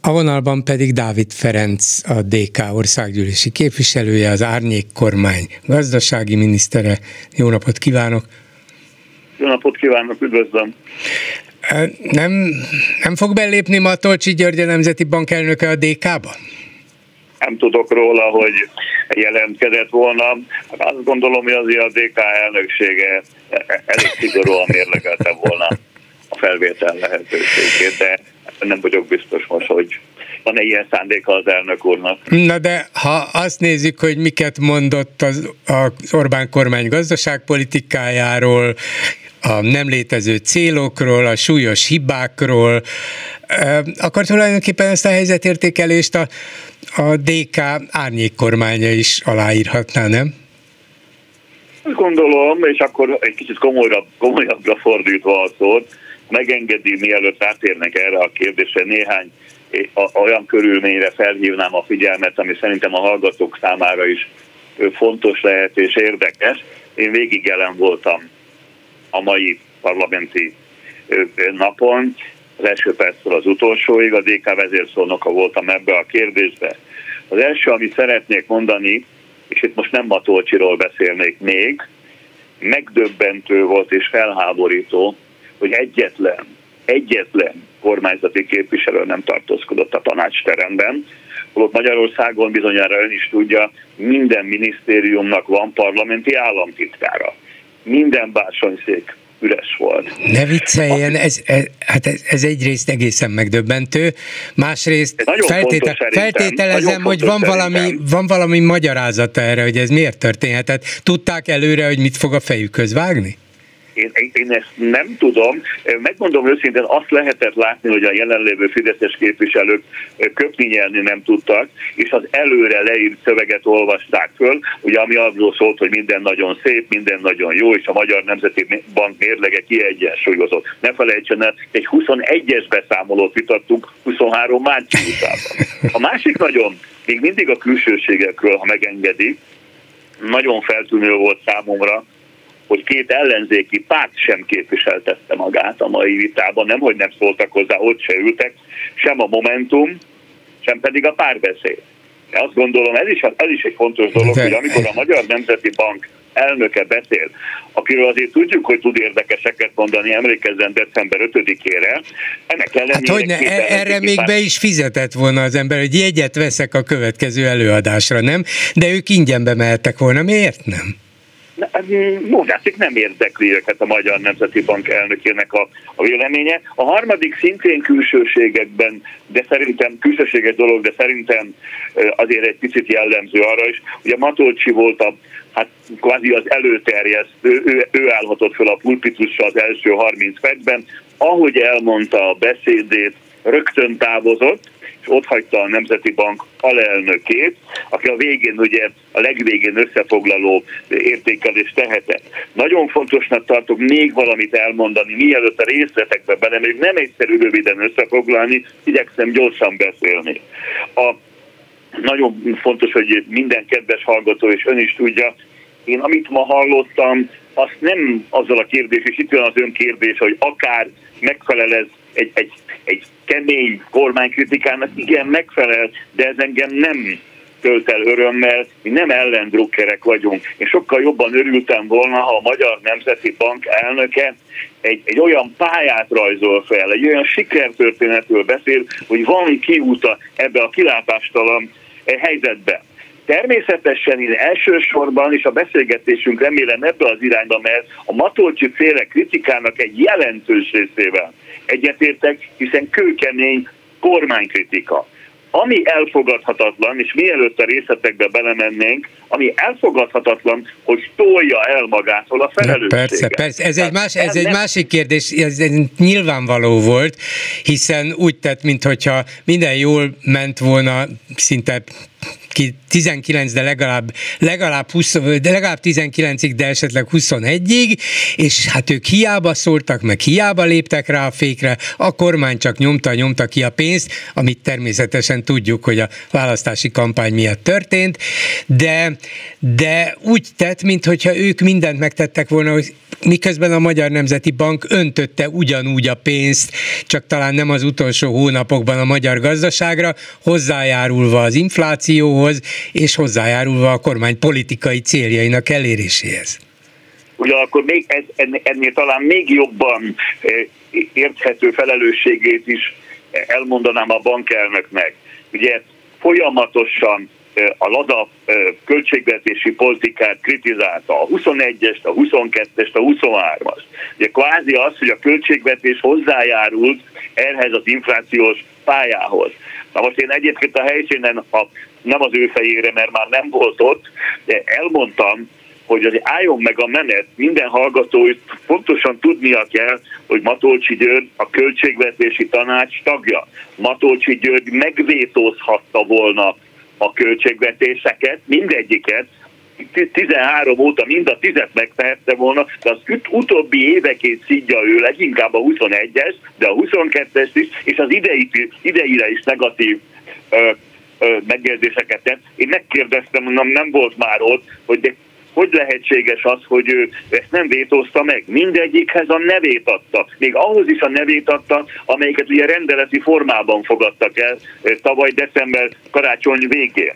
A vonalban pedig Dávid Ferenc, a DK országgyűlési képviselője, az Árnyék kormány gazdasági minisztere. Jó napot kívánok! Jó napot kívánok, üdvözlöm! Nem, nem fog belépni Matolcsi György a Nemzeti Bank elnöke a DK-ba? Nem tudok róla, hogy jelentkezett volna. Azt gondolom, hogy azért a DK elnöksége elég szigorúan mérlegelte volna a felvétel lehetőségét, de nem vagyok biztos most, hogy van-e ilyen szándéka az elnök úrnak. Na de ha azt nézzük, hogy miket mondott az, az Orbán kormány gazdaságpolitikájáról, a nem létező célokról, a súlyos hibákról, akkor tulajdonképpen ezt a helyzetértékelést a, a DK árnyék kormánya is aláírhatná, nem? Gondolom, és akkor egy kicsit komolyabb, komolyabbra fordítva a szót, megengedi, mielőtt átérnek erre a kérdésre, néhány olyan körülményre felhívnám a figyelmet, ami szerintem a hallgatók számára is fontos lehet és érdekes. Én végig jelen voltam a mai parlamenti napon, az első perctől az utolsóig, a DK vezérszónoka voltam ebbe a kérdésbe. Az első, amit szeretnék mondani, és itt most nem Matolcsiról beszélnék még, megdöbbentő volt és felháborító, hogy egyetlen, egyetlen kormányzati képviselő nem tartózkodott a tanácsteremben, holott Magyarországon bizonyára ön is tudja, minden minisztériumnak van parlamenti államtitkára. Minden bársonyszék üres volt. Ne vicceljen, ez, ez, hát ez, ez egyrészt egészen megdöbbentő, másrészt feltétel, feltételezem, hogy van valami, van valami magyarázata erre, hogy ez miért történhetett. Tudták előre, hogy mit fog a fejükhöz vágni? Én, én ezt nem tudom. Megmondom őszintén, azt lehetett látni, hogy a jelenlévő fideszes képviselők köpni nyelni nem tudtak, és az előre leírt szöveget olvasták föl, ugye ami arról szólt, hogy minden nagyon szép, minden nagyon jó, és a Magyar Nemzeti Bank mérlege kiegyensúlyozott. Ne felejtsen el, egy 21-es beszámolót vitattunk 23 márciusában. A másik nagyon, még mindig a külsőségekről, ha megengedi, nagyon feltűnő volt számomra, hogy két ellenzéki párt sem képviseltette magát a mai vitában, nem hogy nem szóltak hozzá, ott se ültek, sem a Momentum, sem pedig a párbeszéd. Azt gondolom, ez is, ez is egy fontos dolog, hogy amikor a Magyar Nemzeti Bank elnöke beszél, akiről azért tudjuk, hogy tud érdekeseket mondani, emlékezzen december 5-ére, ennek ellenére... Hát hogy ne, e- erre még be is fizetett volna az ember, hogy jegyet veszek a következő előadásra, nem? De ők ingyenbe mehettek volna, miért nem? Módászik nem érdekli őket a Magyar Nemzeti Bank elnökének a, a véleménye. A harmadik szintén külsőségekben, de szerintem külsőséges dolog, de szerintem azért egy picit jellemző arra is. Ugye Matolcsi volt a hát kvázi az előterjesztő, ő, ő állhatott fel a pulpitusra az első 30 percben, ahogy elmondta a beszédét, rögtön távozott, és ott hagyta a Nemzeti Bank alelnökét, aki a végén ugye a legvégén összefoglaló értékelést tehetett. Nagyon fontosnak tartok még valamit elmondani, mielőtt a részletekbe belemegyünk, nem egyszerű röviden összefoglalni, igyekszem gyorsan beszélni. A nagyon fontos, hogy minden kedves hallgató és ön is tudja, én amit ma hallottam, azt nem azzal a kérdés, és itt van az ön kérdés, hogy akár megfelel ez egy, egy, egy kemény kormánykritikának, igen, megfelel, de ez engem nem tölt el örömmel, mi nem ellendrukkerek vagyunk. Én sokkal jobban örültem volna, ha a Magyar Nemzeti Bank elnöke egy, egy olyan pályát rajzol fel, egy olyan sikertörténetről beszél, hogy van kiúta ebbe a kilátástalan helyzetbe. Természetesen én elsősorban, és a beszélgetésünk remélem ebbe az irányba, mert a Matolcsi féle kritikának egy jelentős részével egyetértek, hiszen kőkemény kormánykritika. Ami elfogadhatatlan, és mielőtt a részletekbe belemennénk, ami elfogadhatatlan, hogy tolja el magától a felelősséget. Persze, persze. Ez egy, más, ez egy másik kérdés, ez nyilvánvaló volt, hiszen úgy tett, mintha minden jól ment volna szinte 19, de legalább, legalább, 20, de legalább 19-ig, de esetleg 21-ig, és hát ők hiába szóltak, meg hiába léptek rá a fékre, a kormány csak nyomta, nyomta ki a pénzt, amit természetesen tudjuk, hogy a választási kampány miatt történt, de, de úgy tett, mintha ők mindent megtettek volna, hogy miközben a Magyar Nemzeti Bank öntötte ugyanúgy a pénzt, csak talán nem az utolsó hónapokban a magyar gazdaságra, hozzájárulva az inflációhoz, és hozzájárulva a kormány politikai céljainak eléréséhez. Ugyanakkor még ez, ennél talán még jobban eh, érthető felelősségét is elmondanám a bankelnöknek. Ugye folyamatosan a LADA költségvetési politikát kritizálta, a 21-est, a 22-est, a 23-ast. Ugye kvázi az, hogy a költségvetés hozzájárult ehhez az inflációs pályához. Na most én egyébként a helyszínen, a, nem az ő fejére, mert már nem volt ott, de elmondtam, hogy az álljon meg a menet, minden hallgató pontosan tudnia kell, hogy Matolcsi György a költségvetési tanács tagja. Matolcsi György megvétózhatta volna a költségvetéseket, mindegyiket, 13 óta mind a tizet megtehette volna, de az üt, utóbbi évekét szidja ő leginkább a 21-es, de a 22-es is, és az idei, ideire is negatív ö, megjegyzéseket tett. Én megkérdeztem, mondom, nem volt már ott, hogy de hogy lehetséges az, hogy ő ezt nem vétózta meg? Mindegyikhez a nevét adta. Még ahhoz is a nevét adta, amelyiket ugye rendeleti formában fogadtak el tavaly december karácsony végén.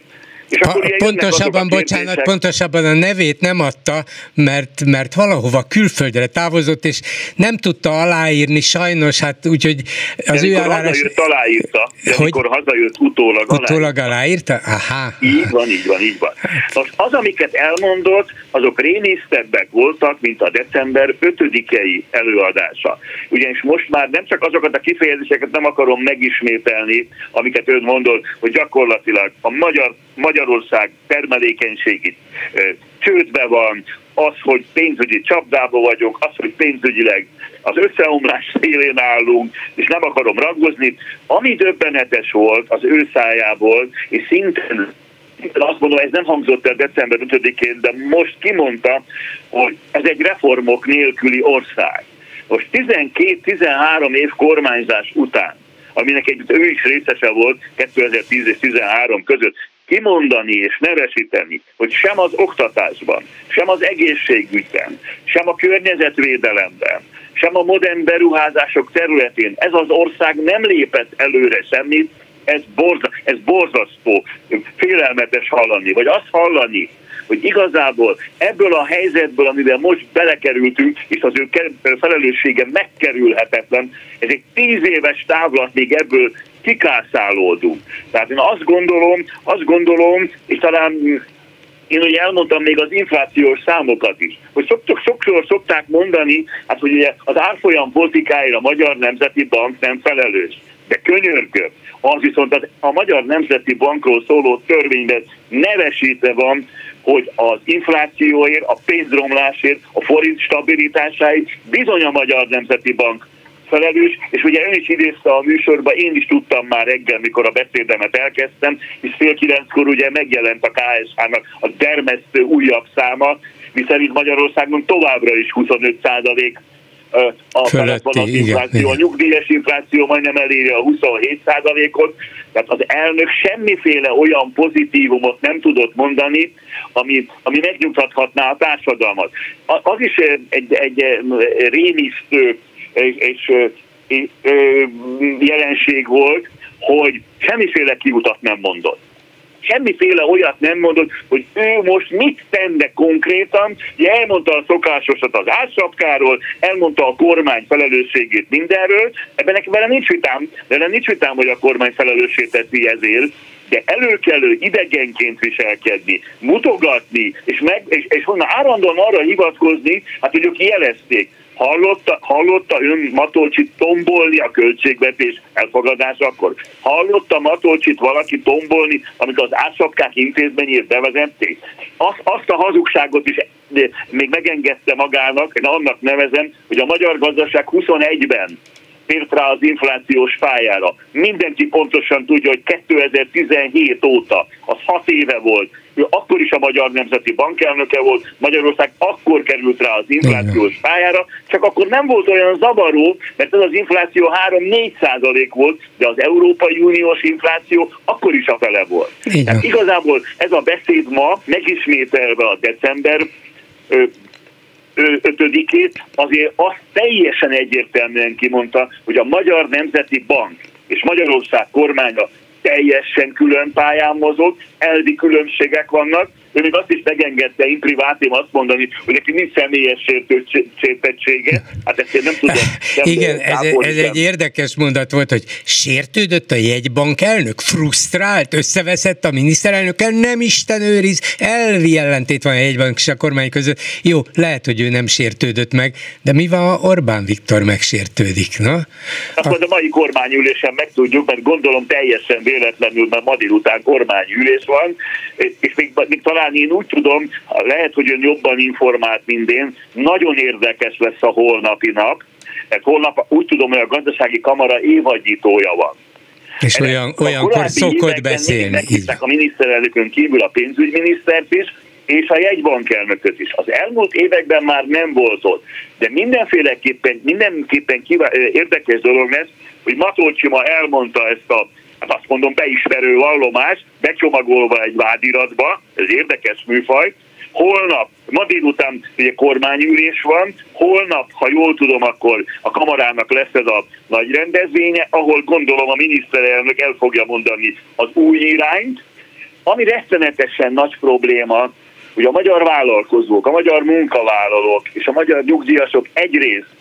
És akkor ha, pontosabban, bocsánat, pontosabban a nevét nem adta, mert, mert valahova külföldre távozott, és nem tudta aláírni, sajnos, hát úgyhogy az de ő alárás... hazajött, aláírta, de hogy? amikor hazajött, utólag aláírta. Utólag aláírta? Aha. Így van, így van, így van. Most az, amiket elmondott, azok rémisztebbek voltak, mint a december 5-i előadása. Ugyanis most már nem csak azokat a kifejezéseket nem akarom megismételni, amiket ön mondott, hogy gyakorlatilag a magyar Magyarország termelékenységét csődbe van, az, hogy pénzügyi csapdába vagyok, az, hogy pénzügyileg az összeomlás szélén állunk, és nem akarom ragozni. Ami döbbenetes volt az ő szájából, és szintén azt mondom, ez nem hangzott el december 5-én, de most kimondta, hogy ez egy reformok nélküli ország. Most 12-13 év kormányzás után, aminek egy ő is részese volt 2010 és 2013 között, kimondani és nevesíteni, hogy sem az oktatásban, sem az egészségügyben, sem a környezetvédelemben, sem a modern beruházások területén ez az ország nem lépett előre semmit, ez, borza, ez borzasztó, félelmetes hallani, vagy azt hallani, hogy igazából ebből a helyzetből, amiben most belekerültünk, és az ő felelőssége megkerülhetetlen, ez egy tíz éves távlat még ebből kikászálódunk. Tehát én azt gondolom, azt gondolom, és talán én ugye elmondtam még az inflációs számokat is, hogy szoktok, sokszor szokták mondani, hát hogy ugye az árfolyam politikáira a Magyar Nemzeti Bank nem felelős. De könyörgök, az viszont a Magyar Nemzeti Bankról szóló törvényben nevesítve van, hogy az inflációért, a pénzromlásért, a forint stabilitásáért bizony a Magyar Nemzeti Bank felelős, és ugye ön is idézte a műsorba, én is tudtam már reggel, mikor a beszédemet elkezdtem, és fél kilenckor ugye megjelent a KSH-nak a dermesztő újabb száma, miszerint Magyarországon továbbra is 25 százalék a Fölötti, az infláció, a nyugdíjas infláció majdnem eléri a 27 százalékot, tehát az elnök semmiféle olyan pozitívumot nem tudott mondani, ami, ami megnyugtathatná a társadalmat. Az is egy, egy rémisztő és, és, és jelenség volt, hogy semmiféle kiutat nem mondott. Semmiféle olyat nem mondott, hogy ő most mit tenne konkrétan. Ugye elmondta a szokásosat az átsapkáról, elmondta a kormány felelősségét mindenről, ebben neki vele nincs vitám, vele nincs vitám, hogy a kormány felelősségét teszi ezért, de előkelő idegenként viselkedni, mutogatni, és, meg, és, és honnan állandóan arra hivatkozni, hát hogy ők jelezték, Hallotta, hallotta ön Matolcsit tombolni a költségvetés elfogadásakor? Hallotta Matolcsit valaki tombolni, amikor az átsapkák intézményét bevezették? Azt, azt a hazugságot is még megengedte magának, én annak nevezem, hogy a magyar gazdaság 21-ben tért rá az inflációs pályára. Mindenki pontosan tudja, hogy 2017 óta, az 6 éve volt, ő akkor is a Magyar Nemzeti Bank elnöke volt, Magyarország akkor került rá az inflációs pályára, csak akkor nem volt olyan zavaró, mert ez az infláció 3-4 százalék volt, de az Európai Uniós infláció akkor is a fele volt. Tehát igazából ez a beszéd ma megismételve a december ötödikét, azért azt teljesen egyértelműen kimondta, hogy a Magyar Nemzeti Bank és Magyarország kormánya teljesen külön pályán mozog, elvi különbségek vannak, ő még azt is megengedte imprivátim azt mondani, hogy neki nincs személyes sértettsége. Hát ezt én nem tudom. Nem Igen, ez, ez egy érdekes mondat volt, hogy sértődött a jegybank elnök, frusztrált, összeveszett a miniszterelnökkel, nem Isten őriz, elvi ellentét van a jegybank és a kormány között. Jó, lehet, hogy ő nem sértődött meg, de mi van, ha Orbán Viktor megsértődik, na? Azt a... a mai kormányülésen megtudjuk, mert gondolom teljesen véletlenül, mert ma délután kormányülés van, és még, még talán talán én úgy tudom, lehet, hogy ön jobban informált, mint én, nagyon érdekes lesz a holnapi nap, mert holnap úgy tudom, hogy a gazdasági kamara évadnyitója van. És olyan, olyankor szokott beszélni. A miniszterelnökön kívül a pénzügyminisztert is, és a jegybankelnököt is. Az elmúlt években már nem volt ott, de mindenféleképpen, mindenképpen kivá- érdekes dolog lesz, hogy Matolcsi ma elmondta ezt a hát azt mondom, beismerő vallomás, becsomagolva egy vádiratba, ez érdekes műfaj, holnap, ma délután ugye kormányülés van, holnap, ha jól tudom, akkor a kamarának lesz ez a nagy rendezvénye, ahol gondolom a miniszterelnök el fogja mondani az új irányt, ami rettenetesen nagy probléma, hogy a magyar vállalkozók, a magyar munkavállalók és a magyar nyugdíjasok egyrészt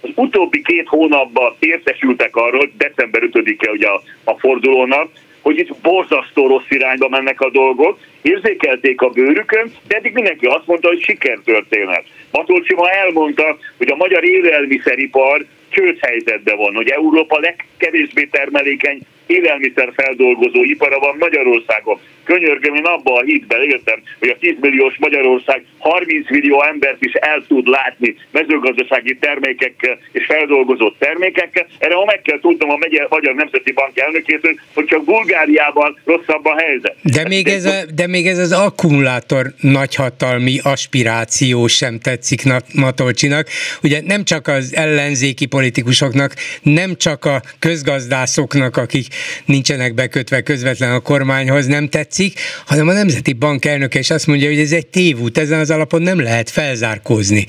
az utóbbi két hónapban értesültek arról, december 5-e ugye a, a fordulónak, hogy itt borzasztó rossz irányba mennek a dolgok, érzékelték a bőrükön, de eddig mindenki azt mondta, hogy sikertörténet. Matolcsi ma elmondta, hogy a magyar élelmiszeripar csődhelyzetben van, hogy Európa legkevésbé termelékeny élelmiszerfeldolgozó ipara van Magyarországon. Könyörgöm, én abban a hitben éltem, hogy a 10 milliós Magyarország 30 millió embert is el tud látni mezőgazdasági termékekkel és feldolgozott termékekkel. Erre ma meg kell tudnom a Magyar Nemzeti Bank elnökétől, hogy csak Bulgáriában rosszabb a helyzet. De még, ez a, de még ez az akkumulátor nagyhatalmi aspiráció sem tetszik Matolcsinak. Ugye nem csak az ellenzéki politikusoknak, nem csak a közgazdászoknak, akik nincsenek bekötve közvetlen a kormányhoz, nem tetszik, hanem a Nemzeti Bank elnöke is azt mondja, hogy ez egy tévút, ezen az alapon nem lehet felzárkózni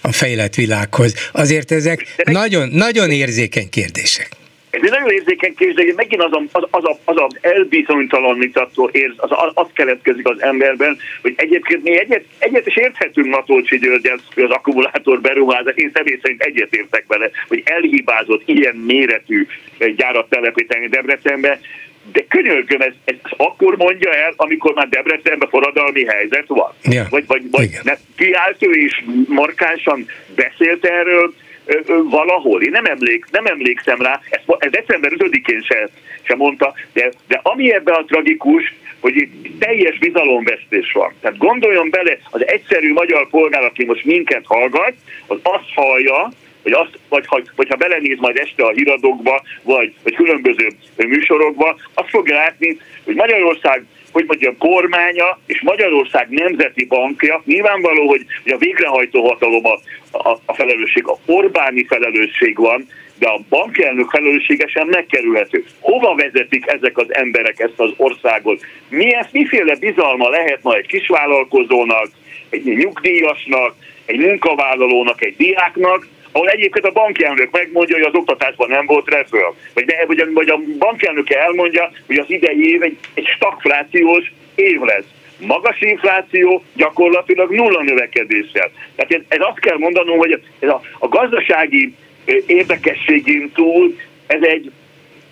a fejlett világhoz. Azért ezek nagyon, nagyon érzékeny kérdések. Ez egy nagyon érzékeny kérdés, de megint az a, az, az, a, az a elbizonytalanítató érz, az, az keletkezik az emberben, hogy egyébként mi egyet, egyet is érthetünk Matolcsi Györgyel, hogy az akkumulátor beruházás, én személy szerint egyetértek vele, hogy elhibázott ilyen méretű gyárat telepíteni Debrecenbe, de könyörgöm, ez, ez akkor mondja el, amikor már Debrecenben forradalmi helyzet van. Ja, vagy vagy, vagy ne, kiállt ő is markánsan beszélt erről, valahol. Én nem, emlék, nem emlékszem rá, ez, ez december 5-én se, se mondta, de, de ami ebben a tragikus, hogy itt teljes bizalomvesztés van. Tehát gondoljon bele, az egyszerű magyar polgár, aki most minket hallgat, az azt hallja, hogy azt, vagy, ha, vagy ha belenéz majd este a híradókba, vagy, vagy különböző műsorokba, azt fogja látni, hogy Magyarország hogy mondjam, kormánya és Magyarország Nemzeti Bankja, nyilvánvaló, hogy, a végrehajtó hatalom a, a, a felelősség, a Orbáni felelősség van, de a bankelnök felelősségesen megkerülhető. Hova vezetik ezek az emberek ezt az országot? Mi ezt, miféle bizalma lehet ma egy kisvállalkozónak, egy nyugdíjasnak, egy munkavállalónak, egy diáknak, ahol egyébként a bankelnök megmondja, hogy az oktatásban nem volt reföl. Vagy, de, vagy, vagy a bankelnöke elmondja, hogy az idei év egy, egy stagflációs év lesz. Magas infláció, gyakorlatilag nulla növekedéssel. Tehát ez, ez azt kell mondanom, hogy ez a, a gazdasági érdekességén túl ez egy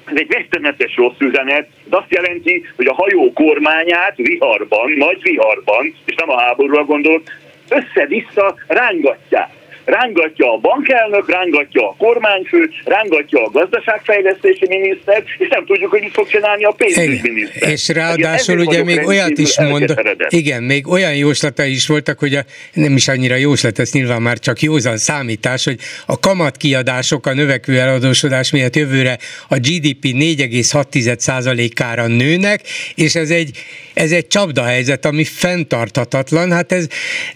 ez egy rettenetes rossz üzenet, de azt jelenti, hogy a hajó kormányát viharban, nagy viharban, és nem a háborúra gondolok, össze-vissza rángatják rángatja a bankelnök, rángatja a kormányfő, rángatja a gazdaságfejlesztési miniszter, és nem tudjuk, hogy mit fog csinálni a pénzügyminiszter. És ráadásul ugye még olyat is mond, igen, még olyan jóslata is voltak, hogy a, nem is annyira jóslat, ez nyilván már csak józan számítás, hogy a kamatkiadások a növekvő eladósodás miatt jövőre a GDP 4,6%-ára nőnek, és ez egy ez egy csapdahelyzet, ami fenntarthatatlan. Hát ez,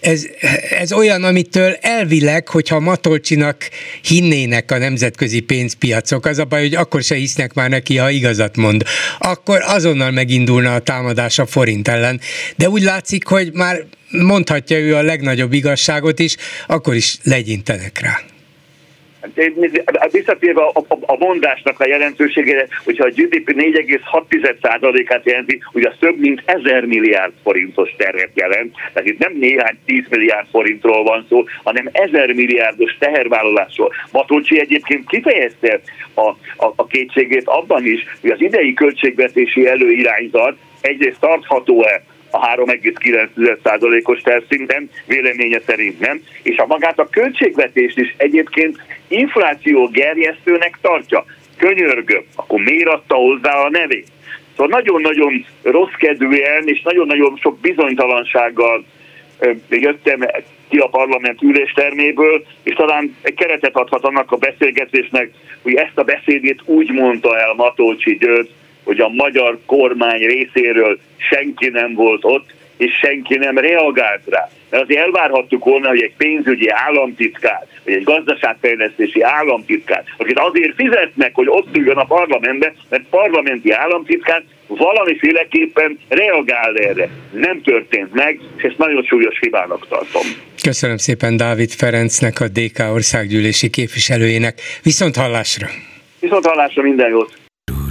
ez, ez olyan, amitől elvileg, hogyha Matolcsinak hinnének a nemzetközi pénzpiacok, az a baj, hogy akkor se hisznek már neki, ha igazat mond. Akkor azonnal megindulna a támadás a forint ellen. De úgy látszik, hogy már mondhatja ő a legnagyobb igazságot is, akkor is legyintenek rá visszatérve a, a, a mondásnak a jelentőségére, hogyha a GDP 4,6%-át jelenti, ugye az több mint 1000 milliárd forintos terhet jelent, tehát itt nem néhány 10 milliárd forintról van szó, hanem 1000 milliárdos tehervállalásról. Matolcsi egyébként kifejezte a, a, a kétségét abban is, hogy az idei költségvetési előirányzat egyrészt tartható-e a 3,9%-os tervszinten, véleménye szerint nem, és a magát a költségvetést is egyébként infláció gerjesztőnek tartja. Könyörgöm, akkor miért adta hozzá a nevét? Szóval nagyon-nagyon rossz kedvűen és nagyon-nagyon sok bizonytalansággal jöttem ki a parlament ülésterméből, és talán egy keretet adhat annak a beszélgetésnek, hogy ezt a beszédét úgy mondta el Matolcsi György, hogy a magyar kormány részéről senki nem volt ott, és senki nem reagált rá. Mert azért elvárhattuk volna, hogy egy pénzügyi államtitkár, vagy egy gazdaságfejlesztési államtitkár, akit azért fizetnek, hogy ott üljön a parlamentbe, mert parlamenti államtitkár valamiféleképpen reagál erre. Nem történt meg, és ezt nagyon súlyos hibának tartom. Köszönöm szépen Dávid Ferencnek, a DK országgyűlési képviselőjének. Viszont hallásra! Viszont hallásra minden jót!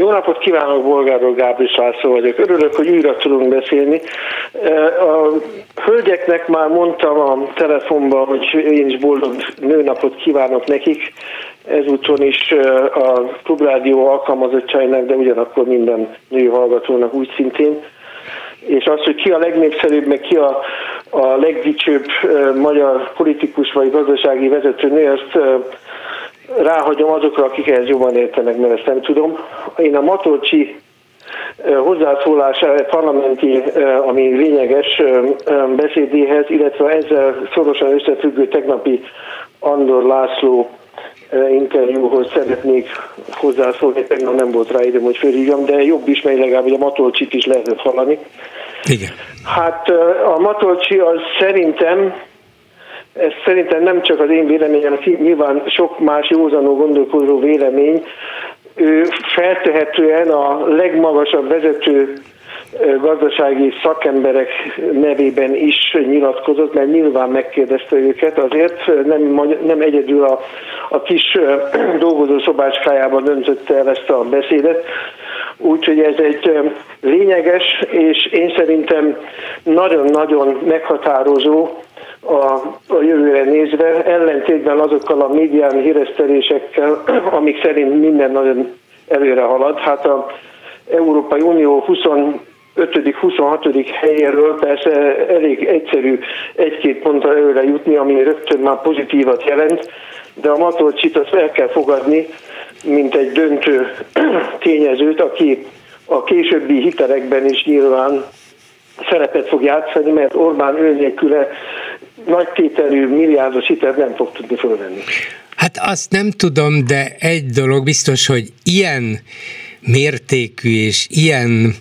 Jó napot kívánok, Bolgárról Gábris László vagyok. Örülök, hogy újra tudunk beszélni. A hölgyeknek már mondtam a telefonban, hogy én is boldog nőnapot kívánok nekik. Ezúton is a Klubrádió alkalmazottjainak, de ugyanakkor minden nő hallgatónak úgy szintén. És az, hogy ki a legnépszerűbb, meg ki a, a legdicsőbb magyar politikus vagy gazdasági vezető nő, azt ráhagyom azokra, akik ehhez jobban értenek, mert ezt nem tudom. Én a Matolcsi hozzászólás parlamenti, ami lényeges beszédéhez, illetve ezzel szorosan összefüggő tegnapi Andor László interjúhoz szeretnék hozzászólni, tegnap nem volt rá időm, hogy fölhívjam, de jobb is, mert legalább a Matolcsit is lehetett hallani. Igen. Hát a Matolcsi az szerintem ez szerintem nem csak az én véleményem, nyilván sok más józanó gondolkozó vélemény, ő feltehetően a legmagasabb vezető gazdasági szakemberek nevében is nyilatkozott, mert nyilván megkérdezte őket, azért nem, nem egyedül a, a kis dolgozó szobácskájában döntötte el ezt a beszédet, úgyhogy ez egy lényeges, és én szerintem nagyon-nagyon meghatározó a, a jövőre nézve, ellentétben azokkal a médián híresztelésekkel, amik szerint minden nagyon előre halad. Hát a Európai Unió 25.-26. helyéről persze elég egyszerű egy-két pontra előre jutni, ami rögtön már pozitívat jelent, de a Matolcsit azt el kell fogadni, mint egy döntő tényezőt, aki a későbbi hitelekben is nyilván szerepet fog játszani, mert Orbán ő nélküle nagy tételű milliárdos hitelt nem fog tudni fölvenni. Hát azt nem tudom, de egy dolog biztos, hogy ilyen mértékű és ilyen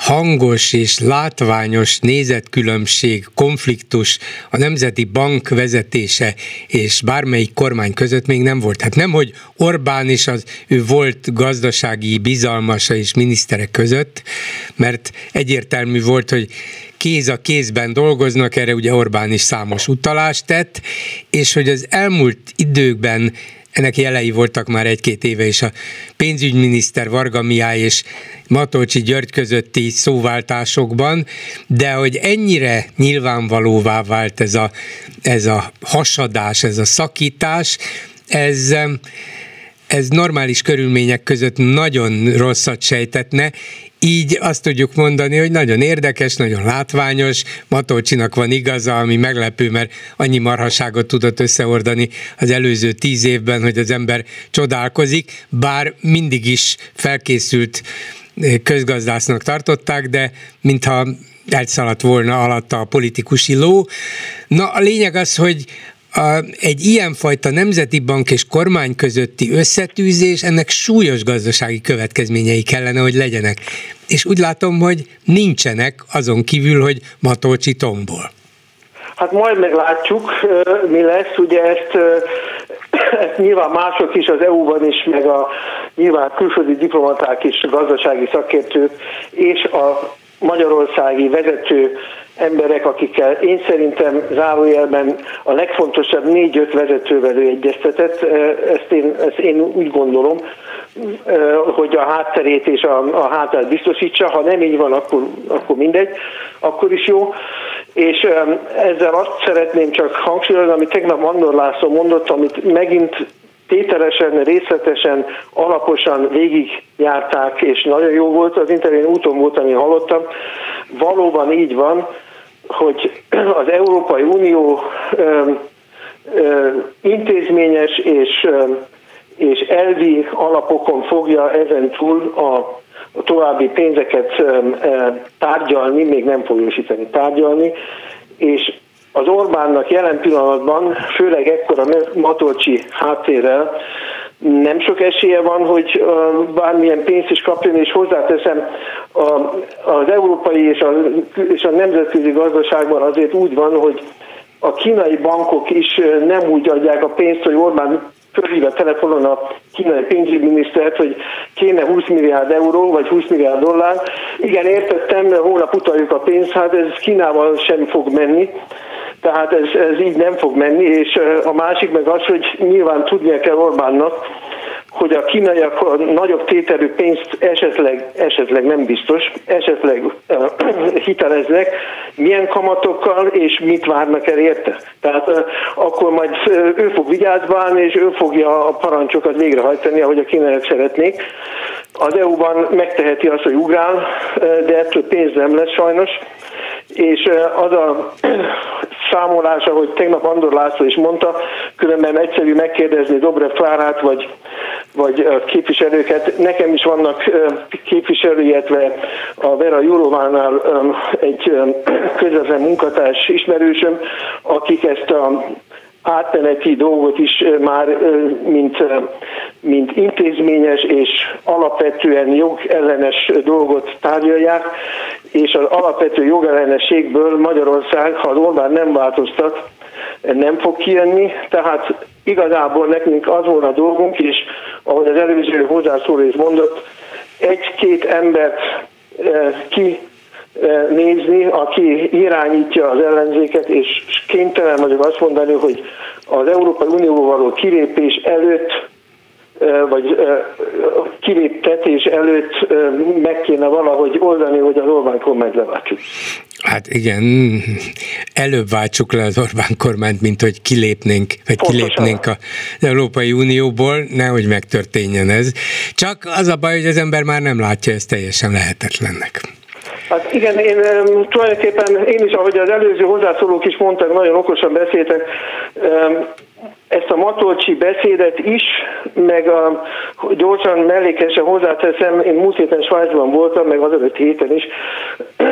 hangos és látványos nézetkülönbség, konfliktus a Nemzeti Bank vezetése és bármelyik kormány között még nem volt. Hát nem, hogy Orbán és az ő volt gazdasági bizalmasa és miniszterek között, mert egyértelmű volt, hogy kéz a kézben dolgoznak, erre ugye Orbán is számos utalást tett, és hogy az elmúlt időkben ennek jelei voltak már egy-két éve is a pénzügyminiszter Varga Mihály és Matolcsi György közötti szóváltásokban, de hogy ennyire nyilvánvalóvá vált ez a, ez a hasadás, ez a szakítás, ez ez normális körülmények között nagyon rosszat sejtetne, így azt tudjuk mondani, hogy nagyon érdekes, nagyon látványos, Matolcsinak van igaza, ami meglepő, mert annyi marhaságot tudott összeordani az előző tíz évben, hogy az ember csodálkozik, bár mindig is felkészült eh, közgazdásznak tartották, de mintha elszaladt volna alatta a politikusi ló. Na, a lényeg az, hogy a, egy ilyenfajta nemzeti bank és kormány közötti összetűzés, ennek súlyos gazdasági következményei kellene, hogy legyenek. És úgy látom, hogy nincsenek azon kívül, hogy Matolcsi tombol. Hát majd meglátjuk, mi lesz. Ugye ezt, ezt nyilván mások is az EU-ban is, meg a nyilván külföldi diplomaták is, gazdasági szakértők, és a magyarországi vezető emberek, akikkel én szerintem zárójelben a legfontosabb négy-öt vezetővel ő egyeztetett, ezt én, ezt én úgy gondolom, hogy a hátterét és a, a hátát biztosítsa, ha nem így van, akkor, akkor mindegy, akkor is jó. És ezzel azt szeretném csak hangsúlyozni, amit tegnap Andor László mondott, amit megint tételesen, részletesen, alaposan végigjárták, és nagyon jó volt az interjú, úton volt, amit hallottam. Valóban így van, hogy az Európai Unió intézményes és, és elvi alapokon fogja ezen túl a, a további pénzeket tárgyalni, még nem folyósítani, tárgyalni, és az Orbánnak jelen pillanatban, főleg ekkora Matolcsi háttérrel, nem sok esélye van, hogy bármilyen pénzt is kapjon, és hozzáteszem, az európai és a, és a nemzetközi gazdaságban azért úgy van, hogy a kínai bankok is nem úgy adják a pénzt, hogy Orbán fölhív a telefonon a kínai pénzügyminisztert, hogy kéne 20 milliárd euró, vagy 20 milliárd dollár. Igen, értettem, hónap utaljuk a pénzt, hát ez Kínával sem fog menni. Tehát ez, ez így nem fog menni, és a másik meg az, hogy nyilván tudnia kell Orbánnak, hogy a kínaiak a nagyobb tételű pénzt esetleg, esetleg nem biztos, esetleg uh, hiteleznek, milyen kamatokkal és mit várnak el érte. Tehát uh, akkor majd ő fog vigyázbálni, és ő fogja a parancsokat végrehajtani, ahogy a kínaiak szeretnék. Az EU-ban megteheti azt, hogy ugrál, de ettől pénz nem lesz sajnos és az a számolás, ahogy tegnap Andor László is mondta, különben egyszerű megkérdezni Dobrev Klárát, vagy, vagy képviselőket. Nekem is vannak képviselői, illetve a Vera Jurovánál egy közvetlen munkatárs ismerősöm, akik ezt a átmeneti dolgot is már mint, mint intézményes és alapvetően jogellenes dolgot tárgyalják, és az alapvető jogellenességből Magyarország, ha az Orbán nem változtat, nem fog kijönni, tehát igazából nekünk az volna a dolgunk, és ahogy az előző hozzászóló is mondott, egy-két embert ki nézni, aki irányítja az ellenzéket, és kénytelen vagyok azt mondani, hogy az Európai Unióból való kilépés előtt vagy kiléptetés előtt meg kéne valahogy oldani, hogy az Orbán kormányt leváltsuk. Hát igen, előbb váltsuk le az Orbán kormányt, mint hogy kilépnénk, vagy Pontosan. kilépnénk az Európai Unióból, nehogy megtörténjen ez. Csak az a baj, hogy az ember már nem látja ezt teljesen lehetetlennek. Hát igen, én um, tulajdonképpen én is, ahogy az előző hozzászólók is mondtak, nagyon okosan beszéltek, um, ezt a Matolcsi beszédet is, meg a, gyorsan mellékesen hozzáteszem, én múlt héten Svájcban voltam, meg az előtt héten is,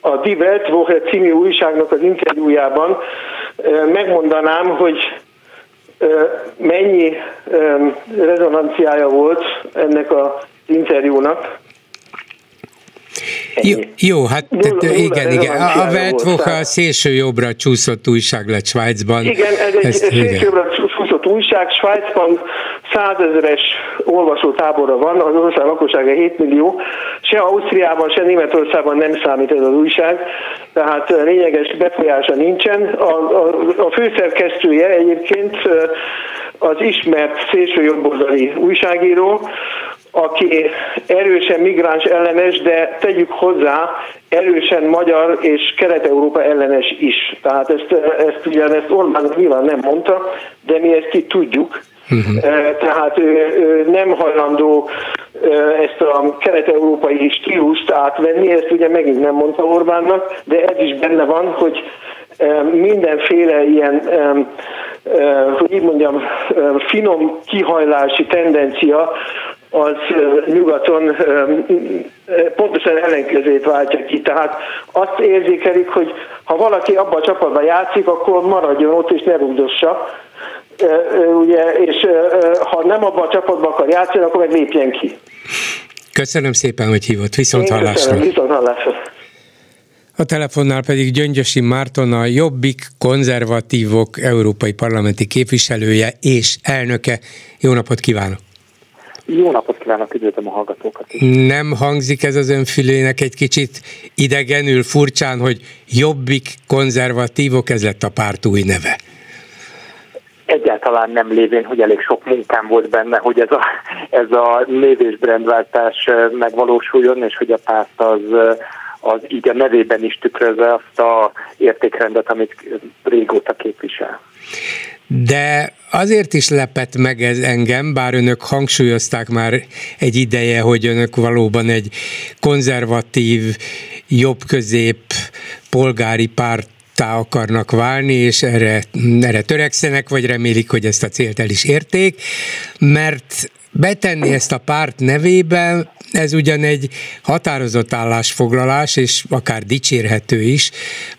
a Die Weltwoche című újságnak az interjújában megmondanám, hogy mennyi rezonanciája volt ennek az interjúnak. Jó, jó, hát nulla, igen, nulla igen. A, a Weltwoche a szélső jobbra csúszott újság lett Svájcban. Igen, ez egy Ezt, szélső jobbra csúszott újság. Svájcban százezeres olvasótábora van, az ország lakossága 7 millió. Se Ausztriában, se Németországban nem számít ez az újság, tehát lényeges befolyása nincsen. A, a, a főszerkesztője egyébként az ismert szélső jobboldali újságíró, aki erősen migráns ellenes, de tegyük hozzá, erősen magyar és Kelet-Európa ellenes is. Tehát ezt, ezt ugyan ezt Orbán nyilván nem mondta, de mi ezt ki tudjuk. Uh-huh. Tehát ő, ő nem hajlandó ezt a kelet-európai stílust átvenni, ezt ugye megint nem mondta Orbánnak, de ez is benne van, hogy mindenféle ilyen, hogy így mondjam, finom kihajlási tendencia az nyugaton pontosan ellenkezőjét váltja ki. Tehát azt érzékelik, hogy ha valaki abba a csapatban játszik, akkor maradjon ott és ne rúgdossa. Ugye, és ha nem abban a csapatban akar játszani, akkor meg lépjen ki. Köszönöm szépen, hogy hívott. Viszont hallásra. Viszont hallásra. A telefonnál pedig Gyöngyösi Márton, a Jobbik konzervatívok európai parlamenti képviselője és elnöke. Jó napot kívánok! Jó napot kívánok, üdvözlöm a hallgatókat. Nem hangzik ez az önfülének egy kicsit idegenül, furcsán, hogy Jobbik konzervatívok, ez lett a párt új neve? Egyáltalán nem lévén, hogy elég sok munkám volt benne, hogy ez a, ez a név és brandváltás megvalósuljon, és hogy a párt az az így a nevében is tükrözze azt a értékrendet, amit régóta képvisel. De azért is lepett meg ez engem, bár önök hangsúlyozták már egy ideje, hogy önök valóban egy konzervatív, jobb-közép polgári párt akarnak válni, és erre, erre törekszenek, vagy remélik, hogy ezt a célt el is érték, mert betenni ezt a párt nevében, ez ugyan egy határozott állásfoglalás, és akár dicsérhető is,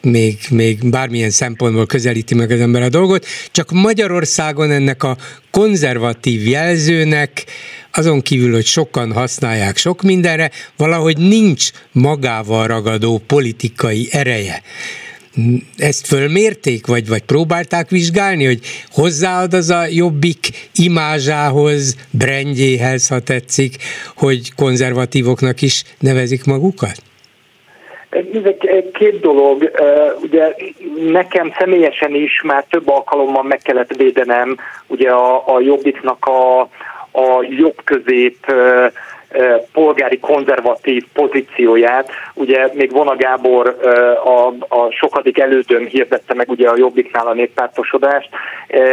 még, még bármilyen szempontból közelíti meg az ember a dolgot, csak Magyarországon ennek a konzervatív jelzőnek, azon kívül, hogy sokan használják sok mindenre, valahogy nincs magával ragadó politikai ereje ezt fölmérték, vagy, vagy próbálták vizsgálni, hogy hozzáad az a jobbik imázsához, brendjéhez, ha tetszik, hogy konzervatívoknak is nevezik magukat? Két dolog. Ugye nekem személyesen is már több alkalommal meg kellett védenem ugye a, a jobbiknak a, a jobb közép polgári konzervatív pozícióját. Ugye még Vona Gábor a, a sokadik elődöm hirdette meg ugye a Jobbiknál a néppártosodást,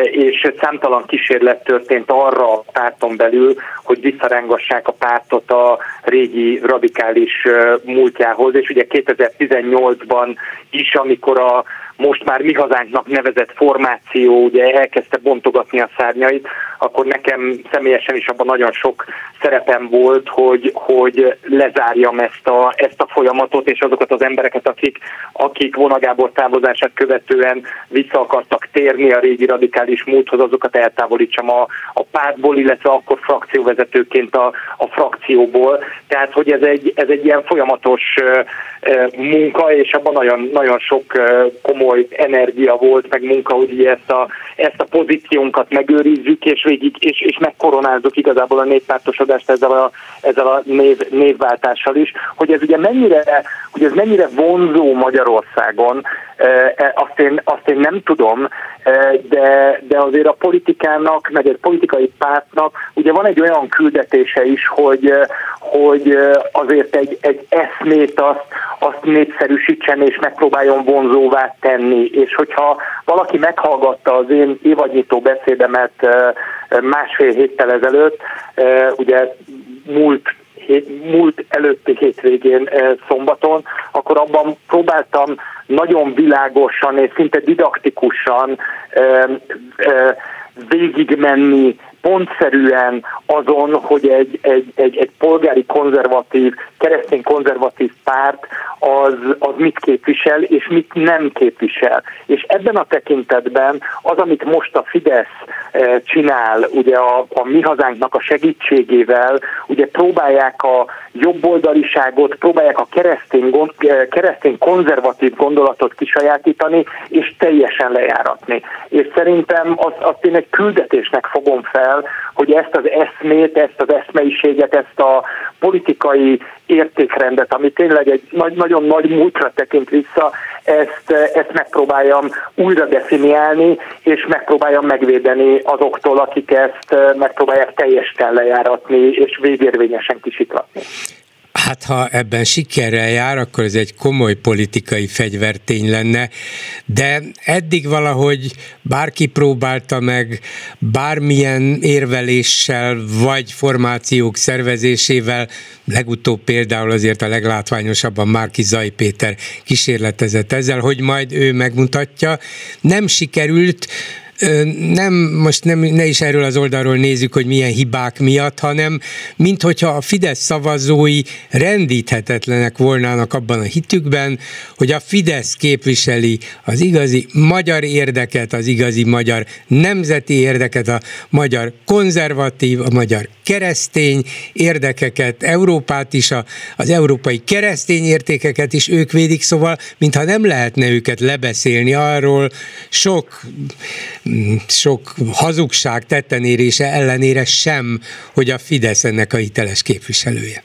és számtalan kísérlet történt arra a párton belül, hogy visszarángassák a pártot a régi radikális múltjához, és ugye 2018-ban is, amikor a most már mi hazánknak nevezett formáció ugye elkezdte bontogatni a szárnyait, akkor nekem személyesen is abban nagyon sok szerepem volt, hogy, hogy lezárjam ezt a, ezt a folyamatot, és azokat az embereket, akik, akik vonagábor távozását követően vissza akartak térni a régi radikális múlthoz, azokat eltávolítsam a, a pártból, illetve akkor frakcióvezetőként a, a frakcióból. Tehát, hogy ez egy, ez egy ilyen folyamatos munka, és abban nagyon, nagyon sok komoly energia volt, meg munka, hogy ezt a, ezt a pozíciónkat megőrizzük, és végig, és, és megkoronázzuk igazából a néppártosodást ezzel a, ezzel a név, névváltással is, hogy ez ugye mennyire, hogy ez mennyire vonzó Magyarországon, e, azt én, azt én nem tudom, de, de azért a politikának, meg egy politikai pártnak ugye van egy olyan küldetése is, hogy, hogy azért egy, egy eszmét azt, azt népszerűsítsen és megpróbáljon vonzóvá tenni. És hogyha valaki meghallgatta az én évadnyitó beszédemet másfél héttel ezelőtt, ugye múlt múlt előtti hétvégén szombaton, akkor abban próbáltam nagyon világosan és szinte didaktikusan végigmenni pontszerűen azon, hogy egy, egy, egy, egy polgári konzervatív, keresztény konzervatív párt az, az mit képvisel, és mit nem képvisel. És ebben a tekintetben az, amit most a Fidesz csinál, ugye a, a mi hazánknak a segítségével, ugye próbálják a jobboldaliságot, próbálják a keresztény, keresztény konzervatív gondolatot kisajátítani, és teljesen lejáratni. És szerintem azt, azt én egy küldetésnek fogom fel, hogy ezt az eszmét, ezt az eszmeiséget, ezt a politikai értékrendet, ami tényleg egy nagy, nagyon nagy múltra tekint vissza, ezt, ezt megpróbáljam újra definiálni, és megpróbáljam megvédeni azoktól, akik ezt megpróbálják teljesen lejáratni, és végérvényesen kisítratni. Hát ha ebben sikerrel jár, akkor ez egy komoly politikai fegyvertény lenne, de eddig valahogy bárki próbálta meg bármilyen érveléssel vagy formációk szervezésével, legutóbb például azért a leglátványosabban Márki Zaj Péter kísérletezett ezzel, hogy majd ő megmutatja. Nem sikerült, nem, most nem, ne is erről az oldalról nézzük, hogy milyen hibák miatt, hanem mint hogyha a Fidesz szavazói rendíthetetlenek volnának abban a hitükben, hogy a Fidesz képviseli az igazi magyar érdeket, az igazi magyar nemzeti érdeket, a magyar konzervatív, a magyar keresztény érdekeket, Európát is, a, az európai keresztény értékeket is ők védik, szóval mintha nem lehetne őket lebeszélni arról sok sok hazugság tettenérése ellenére sem, hogy a Fidesz ennek a hiteles képviselője.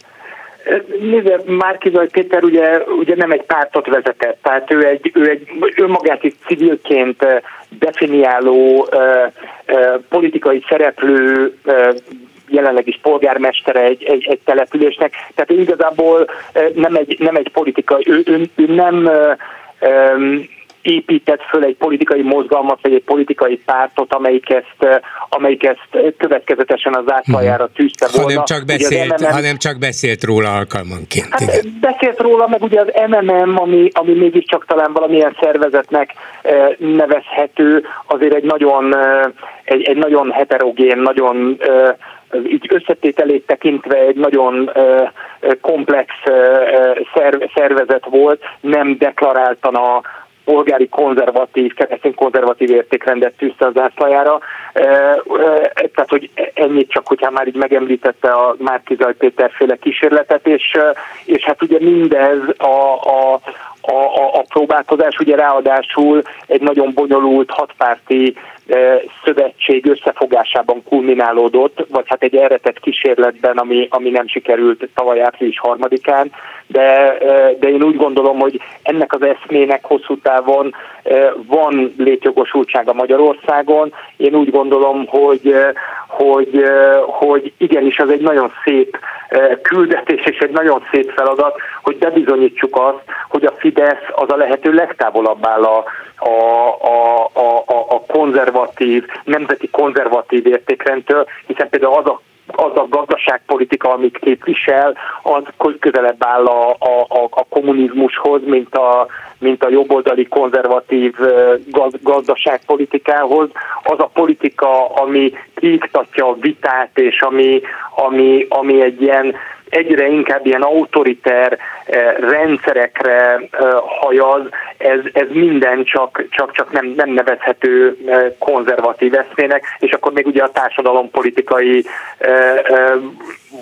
Nézze, Márkizaj Péter ugye, ugye nem egy pártot vezetett, tehát ő egy, ő egy önmagát is civilként definiáló politikai szereplő, jelenleg is polgármestere egy, egy, egy településnek, tehát ő igazából nem egy, nem egy politikai, ő, ő, ő nem épített föl egy politikai mozgalmat, vagy egy politikai pártot, amelyik ezt, amelyik ezt következetesen az átlajára mhm. tűzte volna. Hanem csak, beszélt, MMM, hanem csak beszélt róla alkalmanként. Hát igen. Beszélt róla, meg ugye az MMM, ami, ami mégiscsak talán valamilyen szervezetnek nevezhető, azért egy nagyon, egy, egy nagyon heterogén, nagyon így összetételét tekintve egy nagyon komplex szervezet volt, nem deklaráltan a, polgári konzervatív, keresztény konzervatív értékrendet tűzte az ászlajára. Tehát, hogy ennyit csak, hogyha már így megemlítette a Márki Zaj Péter féle kísérletet, és, és hát ugye mindez a, a, a, a, a próbálkozás ugye ráadásul egy nagyon bonyolult hatpárti szövetség összefogásában kulminálódott, vagy hát egy eredet kísérletben, ami, ami nem sikerült tavaly április harmadikán, de, de én úgy gondolom, hogy ennek az eszmének hosszú távon van létjogosultsága Magyarországon. Én úgy gondolom, hogy, hogy, hogy igenis az egy nagyon szép küldetés és egy nagyon szép feladat, hogy bebizonyítsuk azt, hogy a Fidesz az a lehető legtávolabb áll a, a, a, a, a konzervatív, nemzeti konzervatív értékrendtől, hiszen például az a az a gazdaságpolitika, amit képvisel, az közelebb áll a, a, a, kommunizmushoz, mint a, mint a jobboldali konzervatív gaz, gazdaságpolitikához. Az a politika, ami kiiktatja a vitát, és ami, ami, ami egy ilyen egyre inkább ilyen autoriter eh, rendszerekre eh, hajaz, ez, ez minden csak, csak, csak nem, nem nevezhető eh, konzervatív eszmének, és akkor még ugye a társadalompolitikai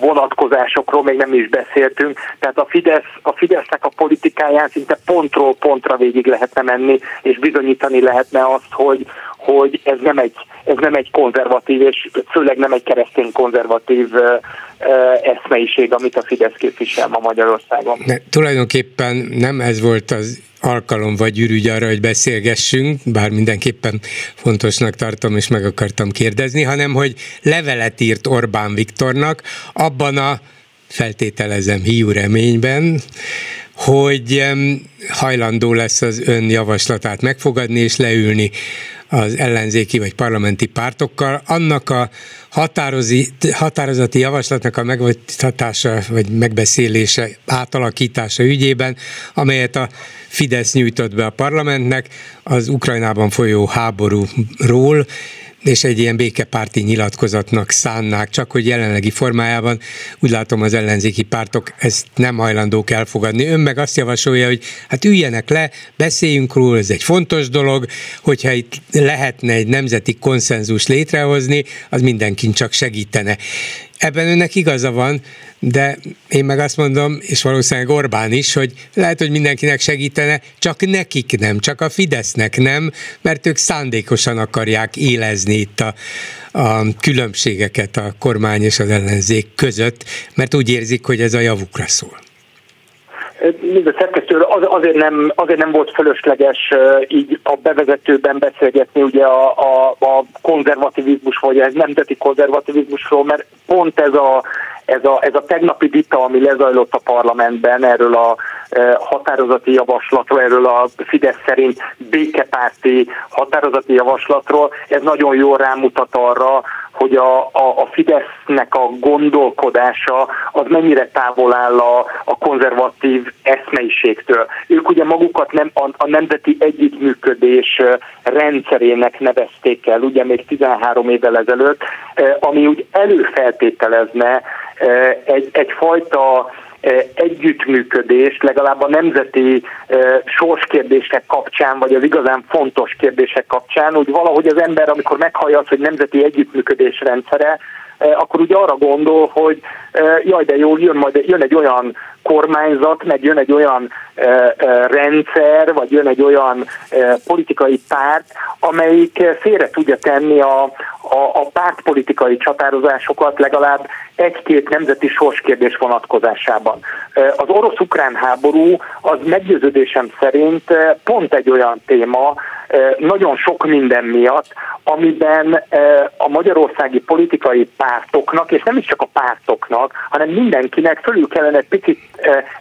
vonatkozásokról még nem is beszéltünk. Tehát a, Fidesz, a Fidesznek a politikáján szinte pontról pontra végig lehetne menni, és bizonyítani lehetne azt, hogy, hogy ez nem egy, ez nem egy konzervatív, és főleg nem egy keresztény konzervatív eszmeiség, amit a Fidesz képvisel ma Magyarországon. Ne, tulajdonképpen nem ez volt az alkalom vagy ürügy arra, hogy beszélgessünk, bár mindenképpen fontosnak tartom és meg akartam kérdezni, hanem hogy levelet írt Orbán Viktornak abban a feltételezem hiú reményben, hogy hajlandó lesz az ön javaslatát megfogadni és leülni az ellenzéki vagy parlamenti pártokkal, annak a határozati javaslatnak a megvitatása vagy megbeszélése, átalakítása ügyében, amelyet a Fidesz nyújtott be a parlamentnek az Ukrajnában folyó háborúról, és egy ilyen békepárti nyilatkozatnak szánnák, csak hogy jelenlegi formájában úgy látom az ellenzéki pártok ezt nem hajlandók elfogadni. Ön meg azt javasolja, hogy hát üljenek le, beszéljünk róla, ez egy fontos dolog, hogyha itt lehetne egy nemzeti konszenzus létrehozni, az mindenkin csak segítene. Ebben önnek igaza van, de én meg azt mondom, és valószínűleg Orbán is, hogy lehet, hogy mindenkinek segítene, csak nekik nem, csak a Fidesznek nem, mert ők szándékosan akarják élezni itt a, a különbségeket a kormány és az ellenzék között, mert úgy érzik, hogy ez a javukra szól. Mind a szerkesztő az, azért, nem, azért nem volt fölösleges így a bevezetőben beszélgetni ugye a, a, a konzervativizmus, vagy a nemzeti konzervativizmusról, mert pont ez a, ez a, ez a tegnapi vita, ami lezajlott a parlamentben erről a e, határozati javaslatról, erről a Fidesz szerint békepárti határozati javaslatról, ez nagyon jól rámutat arra, hogy a, a, a Fidesznek a gondolkodása az mennyire távol áll a, a konzervatív eszmeiségtől. Ők ugye magukat nem, a, a nemzeti együttműködés rendszerének nevezték el, ugye még 13 évvel ezelőtt, ami úgy előfeltételezne egy, egyfajta együttműködés legalább a nemzeti sorskérdések kapcsán, vagy az igazán fontos kérdések kapcsán, úgy valahogy az ember, amikor meghallja azt, hogy nemzeti együttműködés rendszere, akkor úgy arra gondol, hogy jaj, de jó, jön majd jön egy olyan kormányzat, meg jön egy olyan rendszer, vagy jön egy olyan politikai párt, amelyik félre tudja tenni a, a, a pártpolitikai csatározásokat legalább egy-két nemzeti sorskérdés vonatkozásában. Az orosz-ukrán háború az meggyőződésem szerint pont egy olyan téma, nagyon sok minden miatt, amiben a magyarországi politikai pártoknak, és nem is csak a pártoknak, hanem mindenkinek fölül kellene egy picit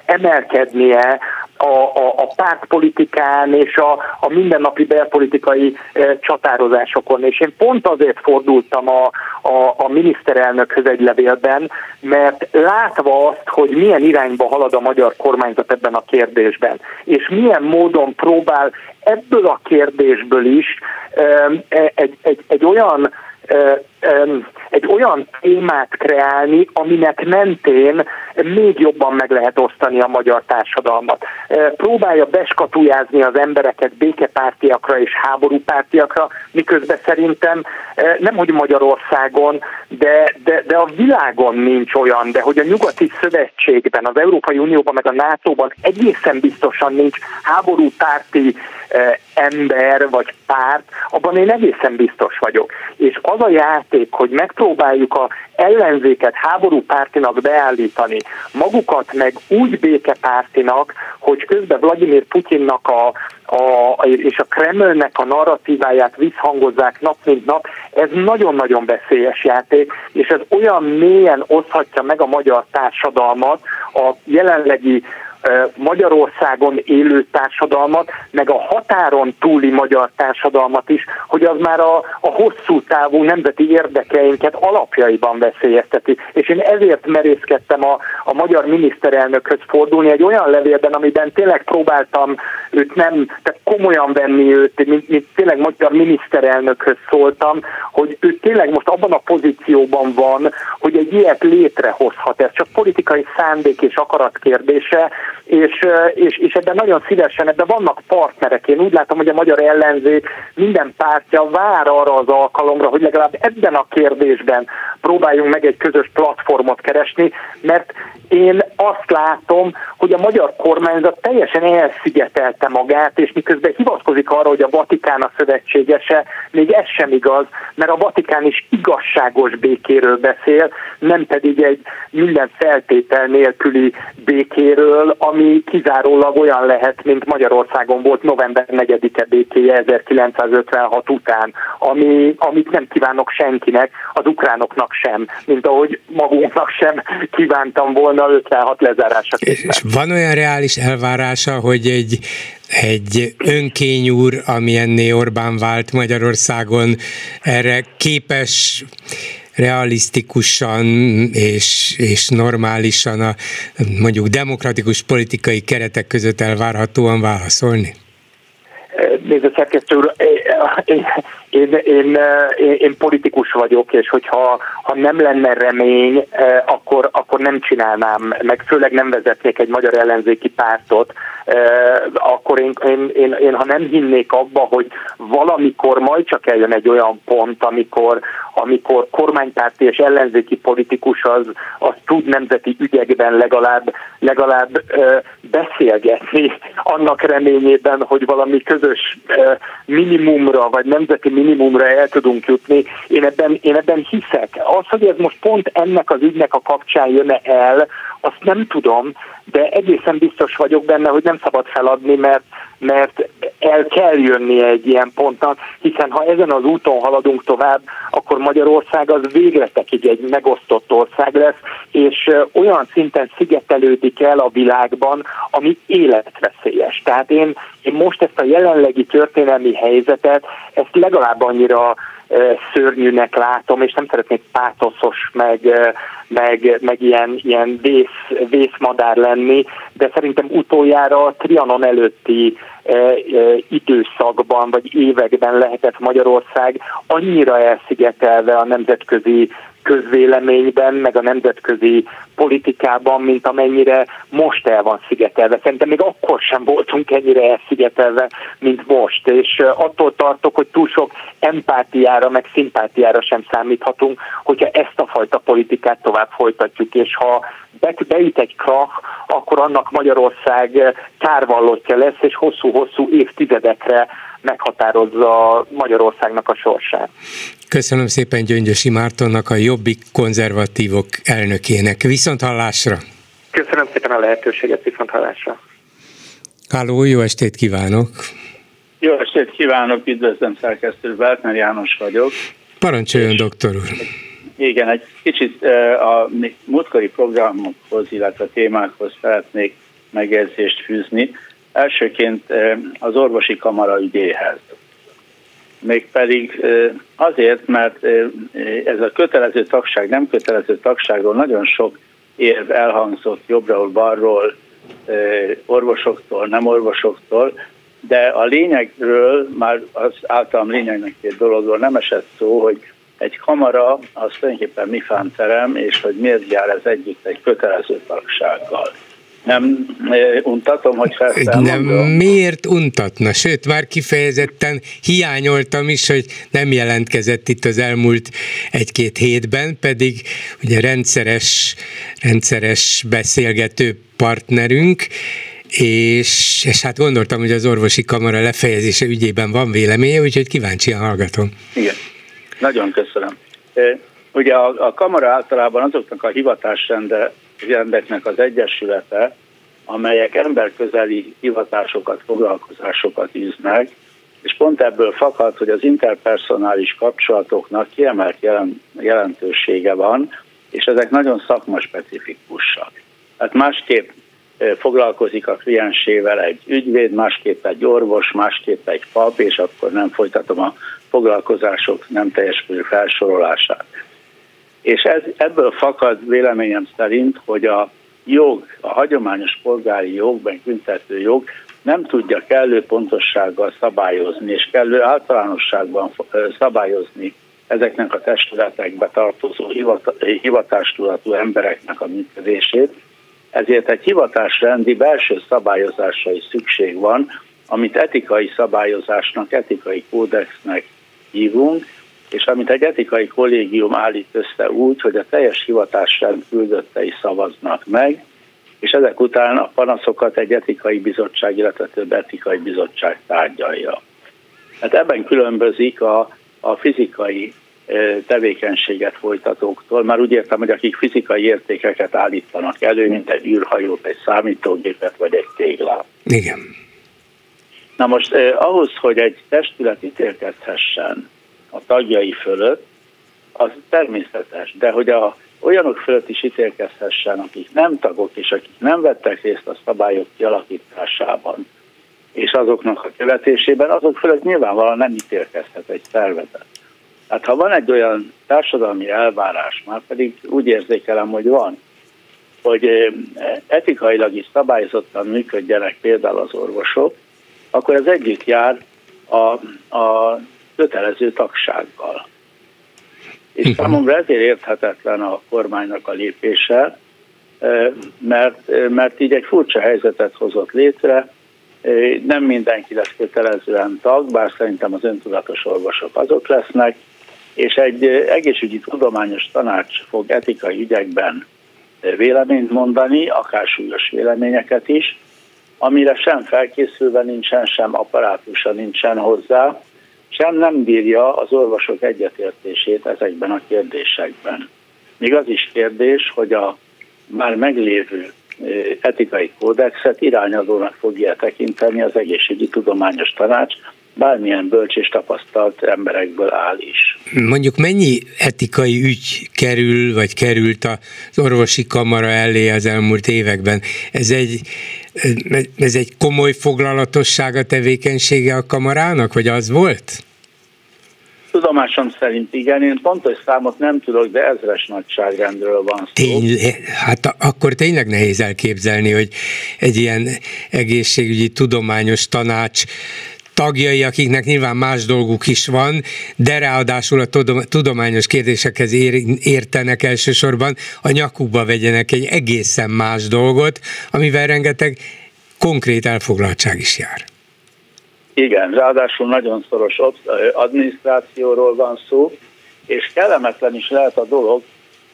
emelkednie a, a, a pártpolitikán és a, a mindennapi belpolitikai e, csatározásokon. És én pont azért fordultam a, a, a miniszterelnökhöz egy levélben, mert látva azt, hogy milyen irányba halad a magyar kormányzat ebben a kérdésben, és milyen módon próbál ebből a kérdésből is egy, egy, egy olyan egy olyan témát kreálni, aminek mentén még jobban meg lehet osztani a magyar társadalmat. Próbálja beskatujázni az embereket békepártiakra és háborúpártiakra, miközben szerintem nem hogy Magyarországon, de, de, de a világon nincs olyan, de hogy a nyugati szövetségben, az Európai Unióban, meg a NATO-ban egészen biztosan nincs háborúpárti ember vagy párt, abban én egészen biztos vagyok. És az a játék, hogy megpróbáljuk a ellenzéket háborúpártinak beállítani, magukat meg úgy békepártinak, hogy közben Vladimir Putyinnak a, a, és a Kremlnek a narratíváját visszhangozzák nap mint nap, ez nagyon-nagyon veszélyes játék, és ez olyan mélyen oszhatja meg a magyar társadalmat a jelenlegi Magyarországon élő társadalmat, meg a határon túli magyar társadalmat is, hogy az már a, a hosszú távú nemzeti érdekeinket alapjaiban veszélyezteti. És én ezért merészkedtem a, a magyar miniszterelnökhöz fordulni egy olyan levélben, amiben tényleg próbáltam őt nem, tehát komolyan venni őt, mint, mint tényleg magyar miniszterelnökhöz szóltam, hogy ő tényleg most abban a pozícióban van, hogy egy ilyet létrehozhat. Ez csak politikai szándék és akarat kérdése, és, és, és ebben nagyon szívesen, ebben vannak partnerek. Én úgy látom, hogy a magyar ellenzék minden pártja vár arra az alkalomra, hogy legalább ebben a kérdésben próbáljunk meg egy közös platformot keresni, mert én azt látom, hogy a magyar kormányzat teljesen elszigetelte magát, és miközben hivatkozik arra, hogy a Vatikán a szövetségese, még ez sem igaz, mert a Vatikán is igazságos békéről beszél, nem pedig egy minden feltétel nélküli békéről, ami kizárólag olyan lehet, mint Magyarországon volt november 4-e békéje 1956 után, ami, amit nem kívánok senkinek, az ukránoknak sem, mint ahogy magunknak sem kívántam volna 56 lezárása. És van olyan reális elvárása, hogy egy egy önkényúr, amilyenné Orbán vált Magyarországon, erre képes realisztikusan és, és normálisan a mondjuk demokratikus politikai keretek között elvárhatóan válaszolni? Nézd, szerkesztő úr, én, én, én, én, politikus vagyok, és hogyha ha nem lenne remény, akkor, akkor nem csinálnám, meg főleg nem vezetnék egy magyar ellenzéki pártot, akkor én, én, én, én ha nem hinnék abba, hogy valamikor majd csak eljön egy olyan pont, amikor, amikor kormánypárti és ellenzéki politikus az, az tud nemzeti ügyekben legalább, legalább beszélgetni annak reményében, hogy valami közös minimumra, vagy nemzeti minimumra el tudunk jutni. Én ebben, én ebben hiszek. Az, hogy ez most pont ennek az ügynek a kapcsán jön el, azt nem tudom, de egészen biztos vagyok benne, hogy nem szabad feladni, mert, mert el kell jönni egy ilyen pontnak, hiszen ha ezen az úton haladunk tovább, akkor Magyarország az végletekig egy megosztott ország lesz, és olyan szinten szigetelődik el a világban, ami életveszélyes. Tehát én, én most ezt a jelenlegi történelmi helyzetet, ezt legalább annyira szörnyűnek látom, és nem szeretnék pátoszos, meg, meg, meg ilyen, ilyen vész, vészmadár lenni, de szerintem utoljára a Trianon előtti időszakban vagy években lehetett Magyarország annyira elszigetelve a nemzetközi közvéleményben, meg a nemzetközi politikában, mint amennyire most el van szigetelve. Szerintem még akkor sem voltunk ennyire elszigetelve, mint most, és attól tartok, hogy túl sok empátiára, meg szimpátiára sem számíthatunk, hogyha ezt a fajta politikát tovább folytatjuk, és ha beüt egy krach, akkor annak Magyarország kárvallottja lesz, és hosszú-hosszú évtizedekre meghatározza Magyarországnak a sorsát. Köszönöm szépen Gyöngyösi Mártonnak, a Jobbik konzervatívok elnökének. Viszont hallásra! Köszönöm szépen a lehetőséget, viszont hallásra! Háló, jó estét kívánok! Jó estét kívánok, üdvözlöm szerkesztő Bertner János vagyok. Parancsoljon, doktor úr! Igen, egy kicsit a múltkori programokhoz, illetve témákhoz szeretnék megjegyzést fűzni. Elsőként az orvosi kamara ügyéhez. Mégpedig azért, mert ez a kötelező tagság, nem kötelező tagságról nagyon sok érv elhangzott jobbról, balról, orvosoktól, nem orvosoktól, de a lényegről, már az általam lényegnek egy dologról nem esett szó, hogy egy kamara az tulajdonképpen mi terem, és hogy miért jár ez együtt egy kötelező tagsággal. Nem untatom, hogy Nem, miért untatna? Sőt, már kifejezetten hiányoltam is, hogy nem jelentkezett itt az elmúlt egy-két hétben, pedig ugye rendszeres, rendszeres beszélgető partnerünk, és, és hát gondoltam, hogy az orvosi kamara lefejezése ügyében van véleménye, úgyhogy kíváncsian hallgatom. Igen, nagyon köszönöm. Ugye a, a kamara általában azoknak a hivatásrende rendeknek az egyesülete, amelyek emberközeli hivatásokat, foglalkozásokat űznek, és pont ebből fakad, hogy az interpersonális kapcsolatoknak kiemelt jelentősége van, és ezek nagyon szakmaspecifikusak. Hát másképp foglalkozik a kliensével egy ügyvéd, másképp egy orvos, másképp egy pap, és akkor nem folytatom a foglalkozások nem teljes felsorolását. És ez, ebből fakad véleményem szerint, hogy a jog, a hagyományos polgári jog, meg büntető jog nem tudja kellő pontossággal szabályozni, és kellő általánosságban szabályozni ezeknek a testületekbe tartozó hivatástudatú embereknek a működését. Ezért egy hivatásrendi belső szabályozásra is szükség van, amit etikai szabályozásnak, etikai kódexnek hívunk, és amit egy etikai kollégium állít össze úgy, hogy a teljes hivatásrend küldöttei szavaznak meg, és ezek után a panaszokat egy etikai bizottság, illetve több etikai bizottság tárgyalja. Hát ebben különbözik a, a fizikai tevékenységet folytatóktól, már úgy értem, hogy akik fizikai értékeket állítanak elő, mint egy űrhajót, egy számítógépet vagy egy téglát. Igen. Na most eh, ahhoz, hogy egy testület ítélkezhessen a tagjai fölött, az természetes, de hogy a olyanok fölött is ítélkezhessen, akik nem tagok és akik nem vettek részt a szabályok kialakításában, és azoknak a követésében, azok fölött nyilvánvalóan nem ítélkezhet egy szervezet. Hát ha van egy olyan társadalmi elvárás, már pedig úgy érzékelem, hogy van, hogy eh, etikailag is szabályozottan működjenek például az orvosok, akkor ez együtt jár a, a kötelező tagsággal. És mhm. számomra ezért érthetetlen a kormánynak a lépése, mert, mert így egy furcsa helyzetet hozott létre, nem mindenki lesz kötelezően tag, bár szerintem az öntudatos orvosok azok lesznek, és egy egészségügyi tudományos tanács fog etikai ügyekben véleményt mondani, akár súlyos véleményeket is, amire sem felkészülve nincsen, sem apparátusa nincsen hozzá, sem nem bírja az orvosok egyetértését ezekben a kérdésekben. Még az is kérdés, hogy a már meglévő etikai kódexet irányadónak fogja tekinteni az egészségügyi tudományos tanács, bármilyen bölcs és tapasztalt emberekből áll is. Mondjuk mennyi etikai ügy kerül, vagy került az orvosi kamara elé az elmúlt években? Ez egy, ez egy komoly foglalatosság a tevékenysége a kamarának, vagy az volt? Tudomásom szerint igen, én pontos számot nem tudok, de ezres nagyságrendről van szó. Tény, hát akkor tényleg nehéz elképzelni, hogy egy ilyen egészségügyi tudományos tanács tagjai, akiknek nyilván más dolguk is van, de ráadásul a tudományos kérdésekhez értenek elsősorban, a nyakukba vegyenek egy egészen más dolgot, amivel rengeteg konkrét elfoglaltság is jár. Igen, ráadásul nagyon szoros adminisztrációról van szó, és kellemetlen is lehet a dolog,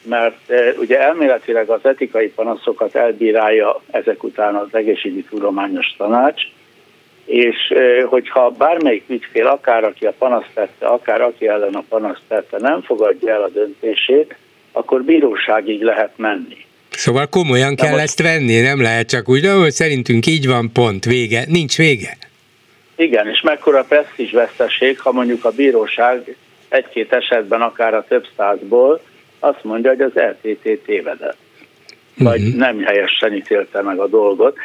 mert ugye elméletileg az etikai panaszokat elbírálja ezek után az egészségügyi tudományos tanács, és hogyha bármelyik ügyfél, akár aki a panaszt tette, akár aki ellen a panaszt tette, nem fogadja el a döntését, akkor bíróságig lehet menni. Szóval komolyan De kell most... ezt venni, nem lehet csak úgy, hogy szerintünk így van, pont, vége, nincs vége. Igen, és mekkora presztízs veszteség, ha mondjuk a bíróság egy-két esetben, akár a több százból azt mondja, hogy az LTT tévedett. Vagy uh-huh. nem helyesen ítélte meg a dolgot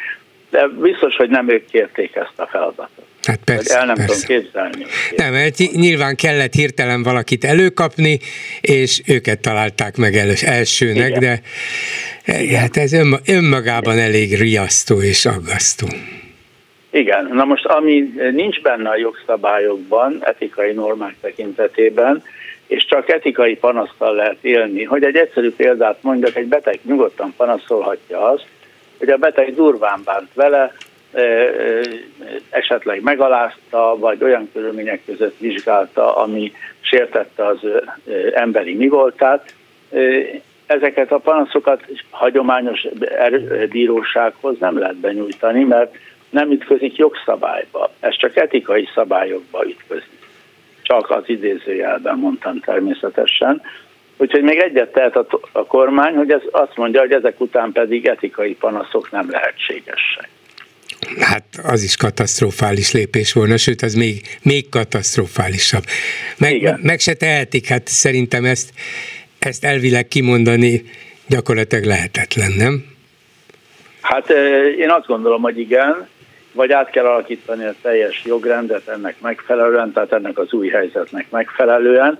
de biztos, hogy nem ők kérték ezt a feladatot. Hát persze, el nem persze. tudom képzelni. Nem, mert nyilván kellett hirtelen valakit előkapni, és őket találták meg elő, elsőnek, Igen. de Igen. hát ez önmagában elég riasztó és aggasztó. Igen, na most ami nincs benne a jogszabályokban, etikai normák tekintetében, és csak etikai panasztal lehet élni. Hogy egy egyszerű példát mondjak, egy beteg nyugodtan panaszolhatja azt, hogy a beteg durván bánt vele, esetleg megalázta, vagy olyan körülmények között vizsgálta, ami sértette az emberi mi voltát. Ezeket a panaszokat hagyományos er-, bírósághoz nem lehet benyújtani, mert nem ütközik jogszabályba. Ez csak etikai szabályokba ütközik. Csak az idézőjelben mondtam természetesen. Úgyhogy még egyet tehet a, a kormány, hogy ez azt mondja, hogy ezek után pedig etikai panaszok nem lehetségesek. Hát az is katasztrofális lépés volna, sőt az még, még katasztrofálisabb. Meg, meg se tehetik, hát szerintem ezt, ezt elvileg kimondani gyakorlatilag lehetetlen, nem? Hát én azt gondolom, hogy igen, vagy át kell alakítani a teljes jogrendet ennek megfelelően, tehát ennek az új helyzetnek megfelelően,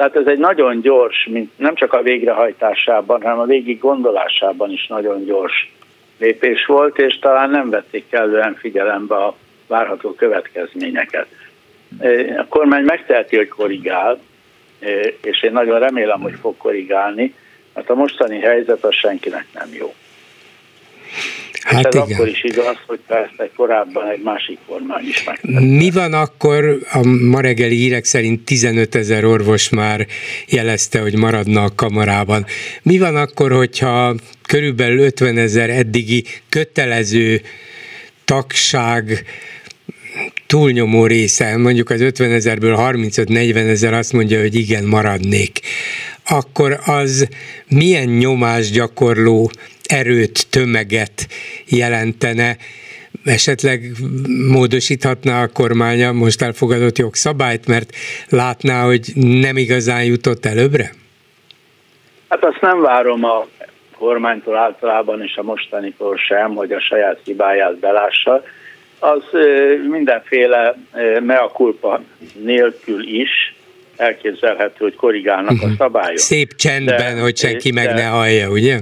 tehát ez egy nagyon gyors, nem csak a végrehajtásában, hanem a végig gondolásában is nagyon gyors lépés volt, és talán nem vették kellően figyelembe a várható következményeket. A kormány megteheti, hogy korrigál, és én nagyon remélem, hogy fog korrigálni, mert a mostani helyzet az senkinek nem jó. Hát ez igen. akkor is igaz, hogy persze korábban egy másik kormány is meg. Mi van akkor, a ma reggeli hírek szerint 15 ezer orvos már jelezte, hogy maradna a kamarában. Mi van akkor, hogyha körülbelül 50 ezer eddigi kötelező tagság túlnyomó része, mondjuk az 50 ezerből 35-40 ezer azt mondja, hogy igen, maradnék, akkor az milyen nyomás gyakorló erőt, tömeget jelentene, esetleg módosíthatná a kormánya most elfogadott jogszabályt, mert látná, hogy nem igazán jutott előbbre? Hát azt nem várom a kormánytól általában és a mostanitól sem, hogy a saját hibáját belássa. Az mindenféle mea culpa nélkül is elképzelhető, hogy korrigálnak uh-huh. a mhm. szabályok. Szép csendben, de, hogy senki de, meg ne hallja, ugye?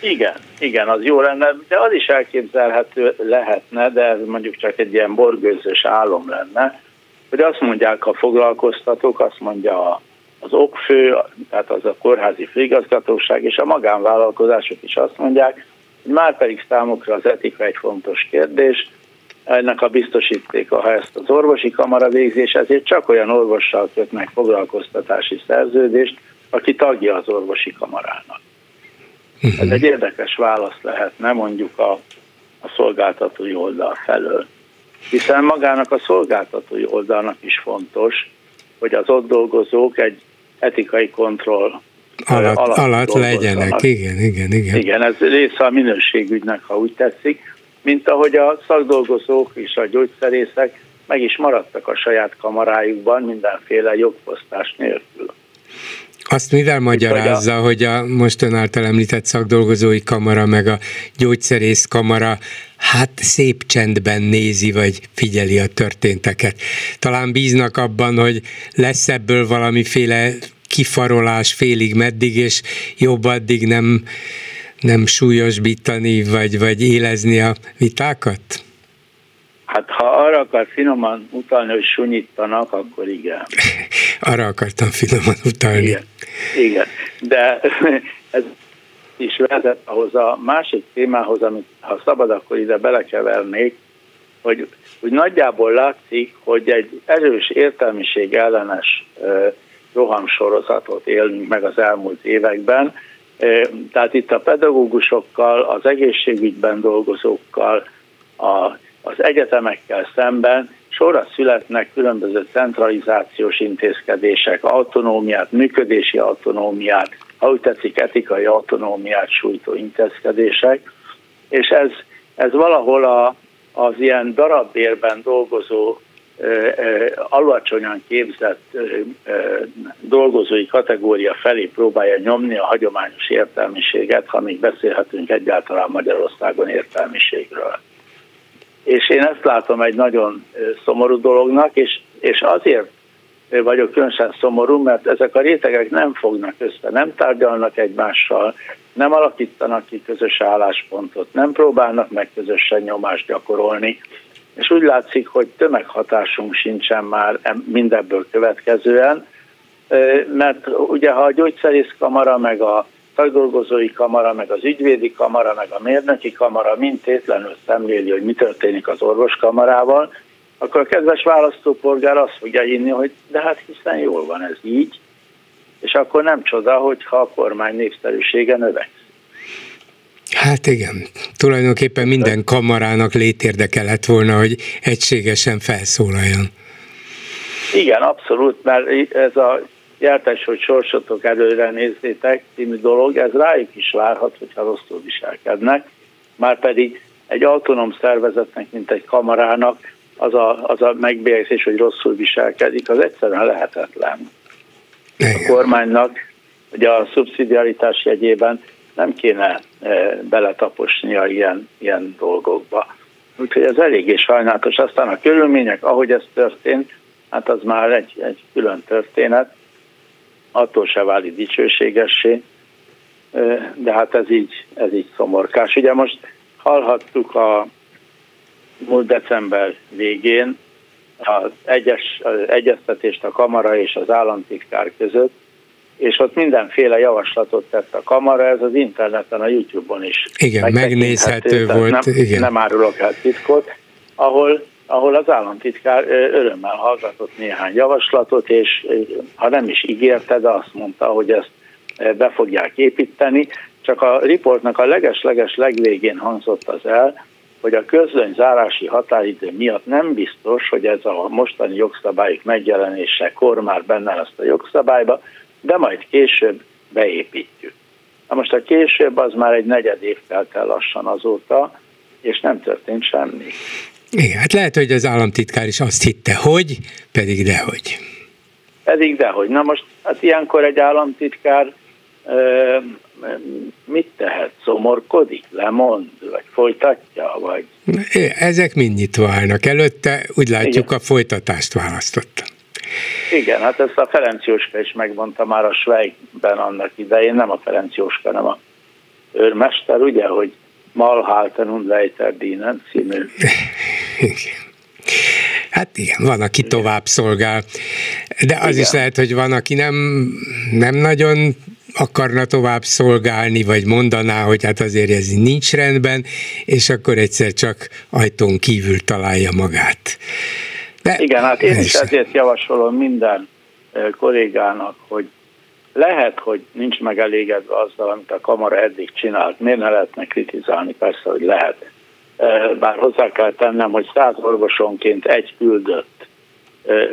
Igen, igen, az jó lenne, de az is elképzelhető lehetne, de ez mondjuk csak egy ilyen borgőzős álom lenne, hogy azt mondják a foglalkoztatók, azt mondja az okfő, tehát az a kórházi főigazgatóság és a magánvállalkozások is azt mondják, hogy már pedig számukra az etika egy fontos kérdés, ennek a biztosítéka, ha ezt az orvosi kamara végzi, és ezért csak olyan orvossal kötnek foglalkoztatási szerződést, aki tagja az orvosi kamarának. Ez egy érdekes válasz lehetne mondjuk a, a szolgáltatói oldal felől. Hiszen magának a szolgáltatói oldalnak is fontos, hogy az ott dolgozók egy etikai kontroll alatt, alatt, alatt legyenek. Igen, igen, igen. Igen, ez része a minőségügynek, ha úgy tetszik, mint ahogy a szakdolgozók és a gyógyszerészek meg is maradtak a saját kamarájukban mindenféle jogfosztás nélkül. Azt mivel magyarázza, hogy a most ön által említett szakdolgozói kamara, meg a gyógyszerész kamara hát szép csendben nézi, vagy figyeli a történteket. Talán bíznak abban, hogy lesz ebből valamiféle kifarolás félig meddig, és jobb addig nem, nem súlyosbítani, vagy, vagy élezni a vitákat? Hát ha arra akar finoman utalni, hogy sunyítanak, akkor igen. arra akartam finoman utalni. Igen, igen. de ez is vezet ahhoz a másik témához, amit ha szabad, akkor ide belekevernék, hogy, hogy nagyjából látszik, hogy egy erős értelmiség ellenes rohamsorozatot élünk meg az elmúlt években. Tehát itt a pedagógusokkal, az egészségügyben dolgozókkal, a az egyetemekkel szemben sorra születnek különböző centralizációs intézkedések, autonómiát, működési autonómiát, ha úgy tetszik, etikai autonómiát sújtó intézkedések, és ez, ez valahol a, az ilyen darabbérben dolgozó, alacsonyan képzett dolgozói kategória felé próbálja nyomni a hagyományos értelmiséget, ha még beszélhetünk egyáltalán Magyarországon értelmiségről. És én ezt látom egy nagyon szomorú dolognak, és, és azért vagyok különösen szomorú, mert ezek a rétegek nem fognak össze, nem tárgyalnak egymással, nem alakítanak ki közös álláspontot, nem próbálnak meg közösen nyomást gyakorolni, és úgy látszik, hogy tömeghatásunk sincsen már mindebből következően, mert ugye ha a gyógyszerészkamara meg a szakdolgozói kamara, meg az ügyvédi kamara, meg a mérnöki kamara mind tétlenül szemléli, hogy mi történik az orvoskamarával, akkor a kedves választópolgár azt fogja hinni, hogy de hát hiszen jól van ez így, és akkor nem csoda, hogyha a kormány népszerűsége növekszik. Hát igen, tulajdonképpen minden kamarának létérdeke lett volna, hogy egységesen felszólaljon. Igen, abszolút, mert ez a Jeltes, hogy sorsotok előre nézzétek című dolog, ez rájuk is várhat, hogyha rosszul viselkednek, már pedig egy autonóm szervezetnek, mint egy kamarának az a, az a megbélyegzés, hogy rosszul viselkedik, az egyszerűen lehetetlen. A kormánynak ugye a szubszidiaritás jegyében nem kéne e, beletaposnia ilyen, ilyen dolgokba. Úgyhogy ez eléggé sajnálatos. Aztán a körülmények, ahogy ez történt, hát az már egy, egy külön történet attól se válik dicsőségessé, de hát ez így, ez így szomorkás. Ugye most hallhattuk a múlt december végén az, egyes, az egyeztetést a kamara és az államtitkár között, és ott mindenféle javaslatot tett a kamara, ez az interneten, a YouTube-on is. Igen, megnézhető volt. Nem, igen. nem árulok el titkot, ahol ahol az államtitkár örömmel hallgatott néhány javaslatot, és ha nem is ígérte, de azt mondta, hogy ezt be fogják építeni. Csak a riportnak a leges-leges legvégén hangzott az el, hogy a közlönyzárási határidő miatt nem biztos, hogy ez a mostani jogszabályok megjelenésekor már benne lesz a jogszabályba, de majd később beépítjük. Na most a később az már egy negyed év telt el lassan azóta, és nem történt semmi. Igen, hát lehet, hogy az államtitkár is azt hitte, hogy, pedig dehogy. Pedig dehogy. Na most, hát ilyenkor egy államtitkár ö, mit tehet? Szomorkodik, lemond, vagy folytatja, vagy... Ezek mind nyitva állnak. Előtte úgy látjuk Igen. a folytatást választotta. Igen, hát ezt a Ferenc Jóska is megmondta már a Svejkben annak idején, nem a Ferenc Jóska, hanem a őrmester, ugye, hogy Malhalten und Leiter dienen című. Hát igen, van, aki tovább szolgál, de az igen. is lehet, hogy van, aki nem, nem nagyon akarna tovább szolgálni, vagy mondaná, hogy hát azért ez nincs rendben, és akkor egyszer csak ajtón kívül találja magát. De Igen, hát én is ezért javasolom minden kollégának, hogy lehet, hogy nincs megelégedve azzal, amit a kamara eddig csinált. Miért ne lehetne kritizálni? Persze, hogy lehet. Bár hozzá kell tennem, hogy száz orvosonként egy küldött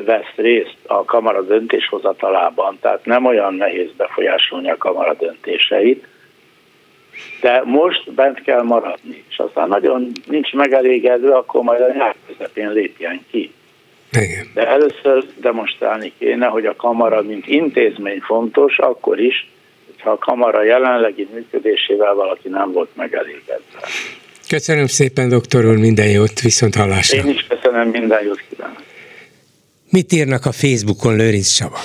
vesz részt a kamara döntéshozatalában, tehát nem olyan nehéz befolyásolni a kamara döntéseit, de most bent kell maradni, és aztán nagyon nincs megelégedve, akkor majd a nyár közepén lépjen ki. Igen. De először demonstrálni kéne, hogy a kamara mint intézmény fontos, akkor is, hogyha a kamara jelenlegi működésével valaki nem volt megelégedve. Köszönöm szépen, doktor úr, minden jót, viszont hallásra. Én is köszönöm, minden jót kívánok. Mit írnak a Facebookon Lőrinc Csaba?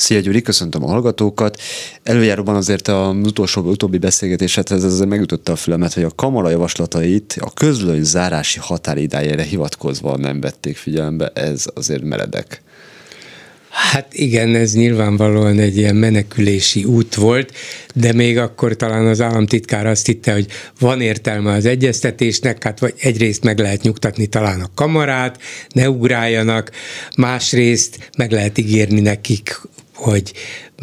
Szia Gyuri, köszöntöm a hallgatókat. Előjáróban azért a utolsó, utóbbi beszélgetéshez ez megütötte a fülemet, hogy a kamara javaslatait a közlöny zárási határidájára hivatkozva nem vették figyelembe, ez azért meredek. Hát igen, ez nyilvánvalóan egy ilyen menekülési út volt, de még akkor talán az államtitkár azt hitte, hogy van értelme az egyeztetésnek, hát vagy egyrészt meg lehet nyugtatni talán a kamarát, ne ugráljanak, másrészt meg lehet ígérni nekik, hogy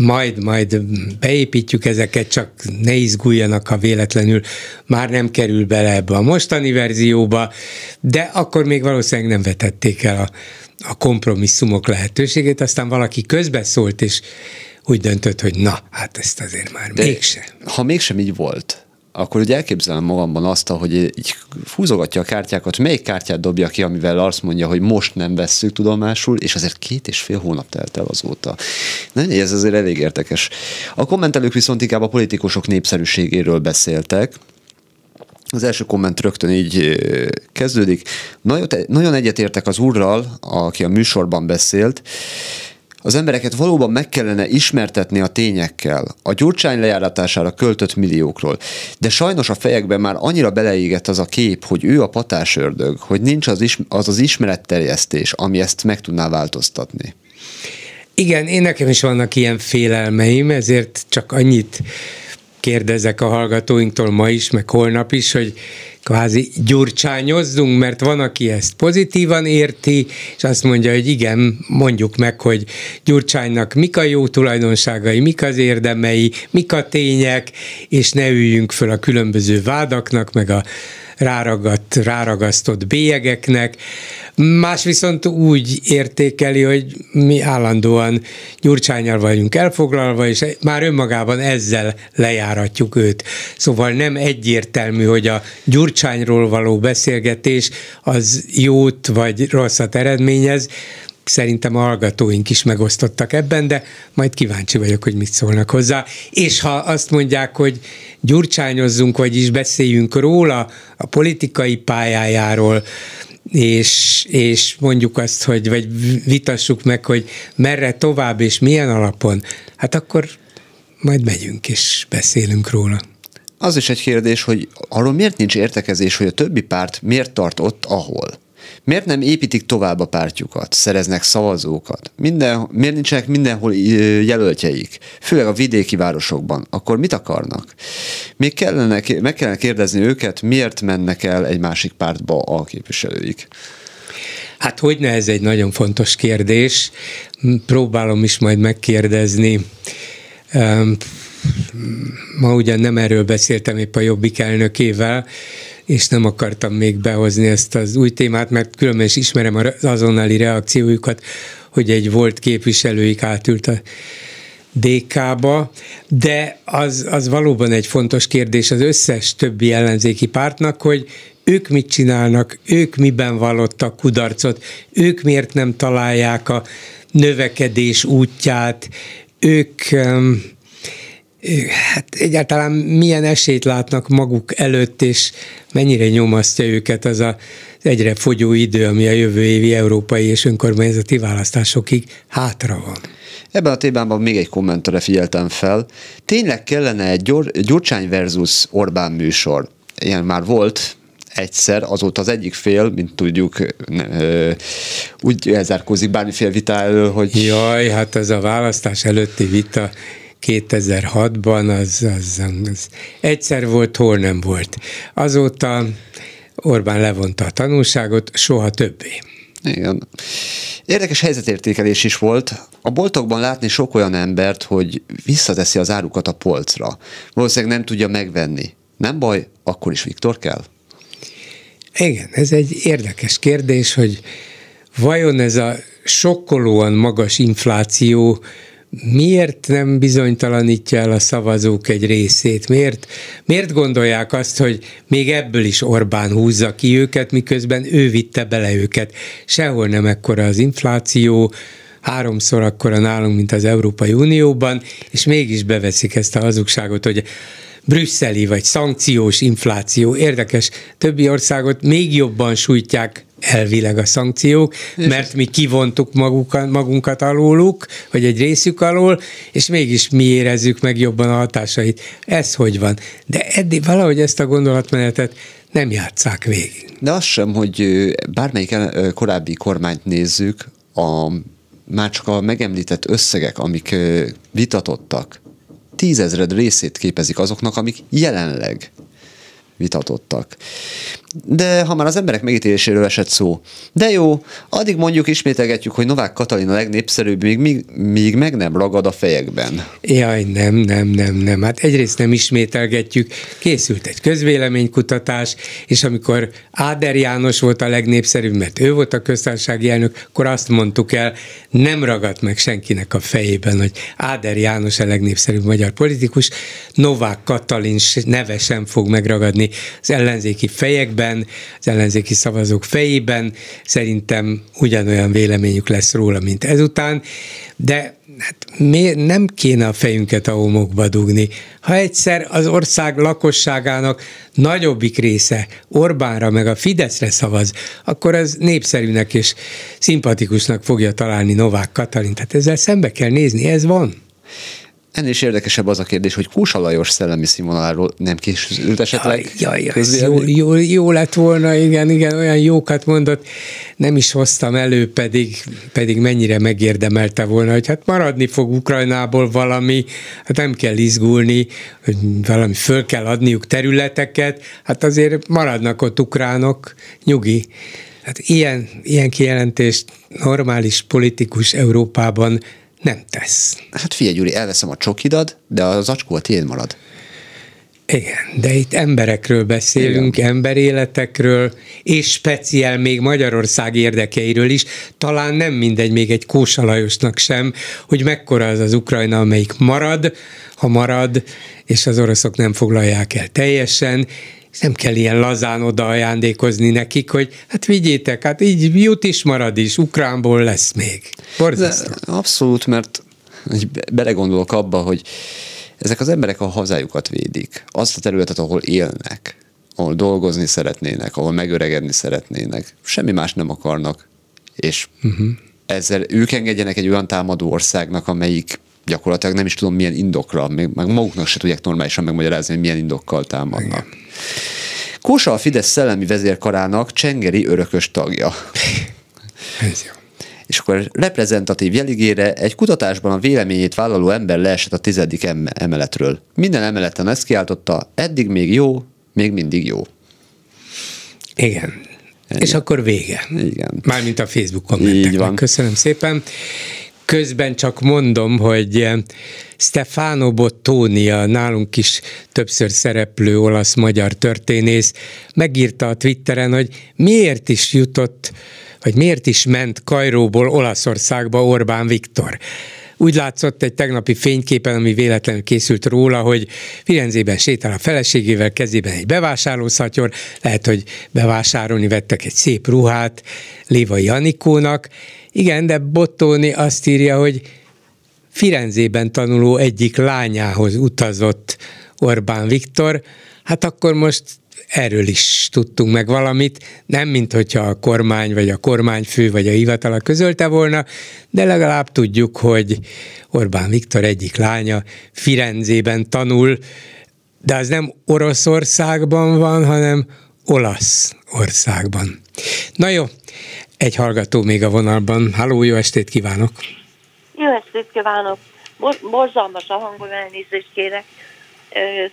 majd, majd beépítjük ezeket, csak ne izguljanak, ha véletlenül már nem kerül bele ebbe a mostani verzióba, de akkor még valószínűleg nem vetették el a a kompromisszumok lehetőségét, aztán valaki közbeszólt, és úgy döntött, hogy na, hát ezt azért már De mégse. Ha mégsem így volt, akkor ugye elképzelem magamban azt, hogy így húzogatja a kártyákat, melyik kártyát dobja ki, amivel azt mondja, hogy most nem vesszük tudomásul, és azért két és fél hónap telt el azóta. Na, ez azért elég érdekes. A kommentelők viszont inkább a politikusok népszerűségéről beszéltek, az első komment rögtön így kezdődik. Nagyon egyetértek az úrral, aki a műsorban beszélt, az embereket valóban meg kellene ismertetni a tényekkel, a gyurcsány lejáratására költött milliókról. De sajnos a fejekben már annyira beleégett az a kép, hogy ő a patás ördög, hogy nincs az, is, az az ismeretterjesztés, ami ezt meg tudná változtatni. Igen, én nekem is vannak ilyen félelmeim, ezért csak annyit kérdezek a hallgatóinktól ma is, meg holnap is, hogy kvázi gyurcsányozzunk, mert van, aki ezt pozitívan érti, és azt mondja, hogy igen, mondjuk meg, hogy Gyurcsánynak mik a jó tulajdonságai, mik az érdemei, mik a tények, és ne üljünk föl a különböző vádaknak, meg a ráragadt, ráragasztott bélyegeknek, Más viszont úgy értékeli, hogy mi állandóan gyurcsányal vagyunk elfoglalva, és már önmagában ezzel lejáratjuk őt. Szóval nem egyértelmű, hogy a gyurcsányról való beszélgetés az jót vagy rosszat eredményez, szerintem a hallgatóink is megosztottak ebben, de majd kíváncsi vagyok, hogy mit szólnak hozzá. És ha azt mondják, hogy gyurcsányozzunk, vagyis beszéljünk róla, a politikai pályájáról, és, és mondjuk azt, hogy vagy vitassuk meg, hogy merre tovább és milyen alapon, hát akkor majd megyünk és beszélünk róla. Az is egy kérdés, hogy arról miért nincs értekezés, hogy a többi párt miért tart ott, ahol? Miért nem építik tovább a pártjukat, szereznek szavazókat? Minden, miért nincsenek mindenhol jelöltjeik? Főleg a vidéki városokban. Akkor mit akarnak? Még kellene, meg kellene kérdezni őket, miért mennek el egy másik pártba a képviselőik. Hát hogy ne, ez egy nagyon fontos kérdés. Próbálom is majd megkérdezni. Ma ugyan nem erről beszéltem épp a Jobbik elnökével, és nem akartam még behozni ezt az új témát, mert különben is ismerem az azonnali reakciójukat, hogy egy volt képviselőik átült a DK-ba, de az, az valóban egy fontos kérdés az összes többi ellenzéki pártnak, hogy ők mit csinálnak, ők miben vallottak kudarcot, ők miért nem találják a növekedés útját, ők hát egyáltalán milyen esélyt látnak maguk előtt, és mennyire nyomasztja őket az a, egyre fogyó idő, ami a jövő évi európai és önkormányzati választásokig hátra van. Ebben a témában még egy kommentre figyeltem fel. Tényleg kellene egy Gyurcsány versus Orbán műsor. Ilyen már volt, egyszer, azóta az egyik fél, mint tudjuk, úgy elzárkózik bármiféle vita elől, hogy... Jaj, hát ez a választás előtti vita 2006-ban az, az, az egyszer volt, hol nem volt. Azóta Orbán levonta a tanulságot, soha többé. Igen. Érdekes helyzetértékelés is volt. A boltokban látni sok olyan embert, hogy visszateszi az árukat a polcra. Valószínűleg nem tudja megvenni. Nem baj, akkor is Viktor kell? Igen, ez egy érdekes kérdés, hogy vajon ez a sokkolóan magas infláció miért nem bizonytalanítja el a szavazók egy részét? Miért, miért gondolják azt, hogy még ebből is Orbán húzza ki őket, miközben ő vitte bele őket? Sehol nem ekkora az infláció, háromszor akkora nálunk, mint az Európai Unióban, és mégis beveszik ezt a hazugságot, hogy brüsszeli vagy szankciós infláció. Érdekes, többi országot még jobban sújtják elvileg a szankciók, mert mi kivontuk magukat, magunkat alóluk, vagy egy részük alól, és mégis mi érezzük meg jobban a hatásait. Ez hogy van? De eddig valahogy ezt a gondolatmenetet nem játszák végig. De az sem, hogy bármelyik korábbi kormányt nézzük, a, már csak a megemlített összegek, amik vitatottak, tízezred részét képezik azoknak, amik jelenleg vitatottak. De ha már az emberek megítéléséről esett szó, de jó, addig mondjuk ismételgetjük, hogy Novák Katalin a legnépszerűbb, még, míg, míg meg nem ragad a fejekben. Jaj, nem, nem, nem, nem. Hát egyrészt nem ismételgetjük, készült egy közvéleménykutatás, és amikor Áder János volt a legnépszerűbb, mert ő volt a köztársasági elnök, akkor azt mondtuk el, nem ragadt meg senkinek a fejében, hogy Áder János a legnépszerűbb magyar politikus, Novák Katalin neve sem fog megragadni az ellenzéki fejekben, az ellenzéki szavazók fejében, szerintem ugyanolyan véleményük lesz róla, mint ezután, de hát miért nem kéne a fejünket a homokba dugni. Ha egyszer az ország lakosságának nagyobbik része Orbánra meg a Fideszre szavaz, akkor az népszerűnek és szimpatikusnak fogja találni Novák Katalin. Tehát ezzel szembe kell nézni, ez van. Ennél is érdekesebb az a kérdés, hogy Kósa Lajos szellemi színvonaláról nem készült esetleg? Jaj, jaj, jó, jó, jó lett volna, igen, igen, olyan jókat mondott, nem is hoztam elő, pedig, pedig mennyire megérdemelte volna, hogy hát maradni fog Ukrajnából valami, hát nem kell izgulni, hogy valami föl kell adniuk területeket, hát azért maradnak ott ukránok, nyugi. Hát ilyen, ilyen kijelentést normális politikus Európában nem tesz. Hát figyelj, Gyuri, elveszem a csokidat, de az acskó a tiéd marad. Igen, de itt emberekről beszélünk, Igen. emberéletekről, és speciál még Magyarország érdekeiről is. Talán nem mindegy még egy Kósalajosnak sem, hogy mekkora az az Ukrajna, amelyik marad, ha marad, és az oroszok nem foglalják el teljesen, nem kell ilyen lazán oda ajándékozni nekik, hogy hát vigyétek, hát így jut is marad is, ukránból lesz még. Borzasztó. abszolút, mert belegondolok abba, hogy ezek az emberek a hazájukat védik, azt a területet, ahol élnek, ahol dolgozni szeretnének, ahol megöregedni szeretnének, semmi más nem akarnak, és uh-huh. ezzel ők engedjenek egy olyan támadó országnak, amelyik gyakorlatilag nem is tudom milyen indokra, még meg maguknak se tudják normálisan megmagyarázni, hogy milyen indokkal támadnak. Igen. Kósa a Fidesz szellemi vezérkarának csengeri örökös tagja. Ez jó. És akkor reprezentatív jeligére egy kutatásban a véleményét vállaló ember leesett a tizedik emeletről. Minden emeleten ezt kiáltotta, eddig még jó, még mindig jó. Igen. Igen. És akkor vége. Igen. Mármint a Facebook kommenteknek. Van. Köszönöm szépen. Közben csak mondom, hogy eh, Stefano Bottoni, a nálunk is többször szereplő olasz-magyar történész, megírta a Twitteren, hogy miért is jutott, vagy miért is ment Kajróból Olaszországba Orbán Viktor úgy látszott egy tegnapi fényképen, ami véletlenül készült róla, hogy Firenzében sétál a feleségével, kezében egy bevásárlószatyor, lehet, hogy bevásárolni vettek egy szép ruhát Lévai Anikónak, igen, de Bottoni azt írja, hogy Firenzében tanuló egyik lányához utazott Orbán Viktor, hát akkor most erről is tudtunk meg valamit, nem mint hogyha a kormány, vagy a kormányfő, vagy a hivatala közölte volna, de legalább tudjuk, hogy Orbán Viktor egyik lánya Firenzében tanul, de az nem Oroszországban van, hanem olasz országban. Na jó, egy hallgató még a vonalban. Halló, jó estét kívánok! Jó estét kívánok! Borzalmas a hangom, elnézést kérek.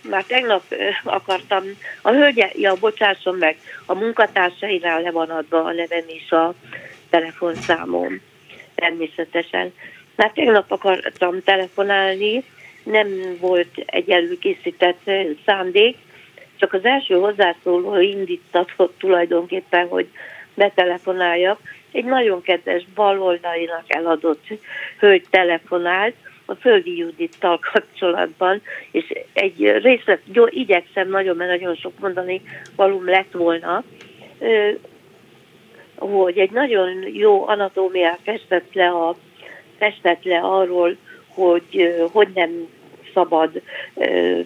Már tegnap akartam, a hölgye, ja, bocsásson meg, a munkatársaira le van adva a nevem és a telefonszámom, természetesen. Már tegnap akartam telefonálni, nem volt egy előkészített szándék, csak az első hozzászóló indítatott tulajdonképpen, hogy betelefonáljak. Egy nagyon kedves baloldalinak eladott hölgy telefonált, a Földi Judittal kapcsolatban, és egy részlet, jó, igyekszem nagyon, mert nagyon sok mondani valóm lett volna, hogy egy nagyon jó anatómiát festett le, a, festett le arról, hogy hogy nem szabad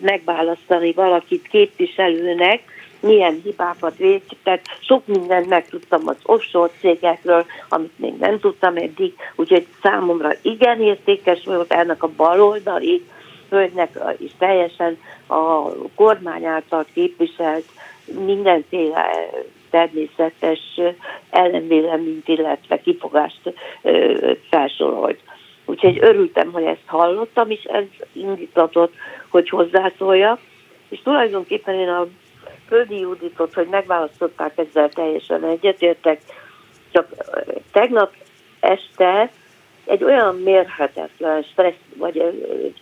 megválasztani valakit képviselőnek, milyen hibákat végzett, sok mindent megtudtam az offshore cégekről, amit még nem tudtam eddig, úgyhogy számomra igen értékes volt ennek a baloldali hölgynek is teljesen a kormány által képviselt mindenféle természetes ellenvéleményt, illetve kifogást felsorolt. Úgyhogy örültem, hogy ezt hallottam, és ez indítatott, hogy hozzászóljak. És tulajdonképpen én a Földi Juditot, hogy megválasztották, ezzel teljesen egyetértek, csak tegnap este egy olyan mérhetetlen stressz vagy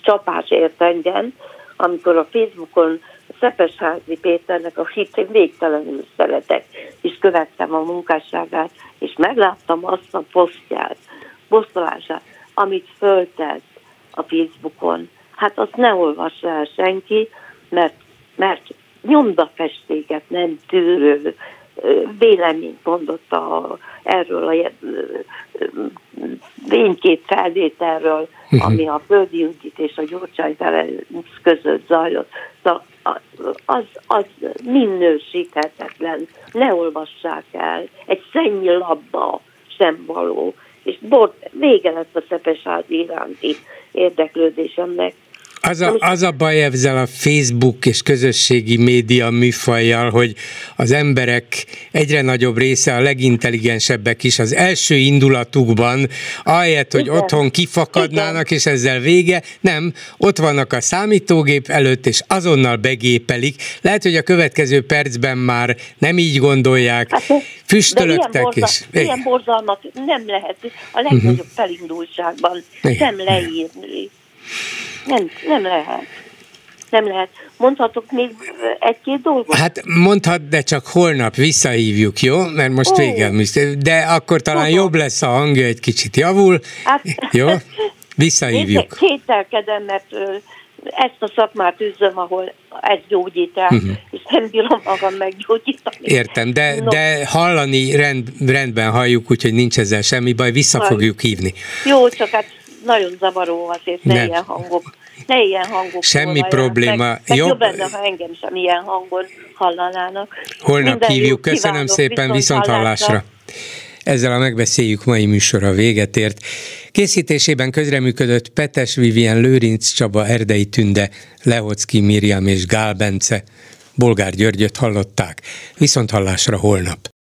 csapás ért engem, amikor a Facebookon Szepesházi Péternek a hitén végtelenül szeretek, és követtem a munkásságát, és megláttam azt a posztját, posztolását, amit föltett a Facebookon. Hát azt ne olvassa el senki, mert, mert nyomdafestéket nem tűrő véleményt mondott a, erről a fénykép felvételről, uh-huh. ami a földi ügyit és a Gyurcsány között zajlott. Az, az minősíthetetlen. Ne olvassák el. Egy szennyi labba sem való. És bort, vége lett a Szepes iránti érdeklődésemnek. Az a, az a baj ezzel a Facebook és közösségi média műfajjal, hogy az emberek egyre nagyobb része, a legintelligensebbek is az első indulatukban, ahelyett, hogy Igen. otthon kifakadnának, Igen. és ezzel vége, nem, ott vannak a számítógép előtt, és azonnal begépelik. Lehet, hogy a következő percben már nem így gondolják, hát, füstölögtek ilyen borza, is. Ilyen borzalmat nem lehet a legnagyobb uh-huh. felindultságban Igen. sem leírni. Nem, nem lehet. Nem lehet. Mondhatok még egy-két dolgot? Hát mondhat, de csak holnap visszahívjuk, jó? Mert most oh. vége. De akkor talán Tudom. jobb lesz a hangja, egy kicsit javul. Hát, jó? Visszahívjuk. Kételkedem, mert ezt a szakmát üzöm, ahol ez gyógyít el, uh-huh. és nem bírom magam meggyógyítani. Értem, de, no. de hallani rend, rendben halljuk, úgyhogy nincs ezzel semmi baj, vissza Hall. fogjuk hívni. Jó, csak hát nagyon zavaró azért, ne, ne ilyen hangok. Ne ilyen hangok Semmi probléma. Meg, meg jobb... jobb lenne, ha engem sem ilyen hangon hallanának. Holnap Minden hívjuk. Köszönöm kívánok, szépen, viszont hallásra. Ezzel a megbeszéljük mai műsora véget ért. Készítésében közreműködött Petes Vivien Lőrinc Csaba, Erdei Tünde, Lehocki Miriam és Gál Bence. Bolgár Györgyöt hallották. Viszont hallásra holnap.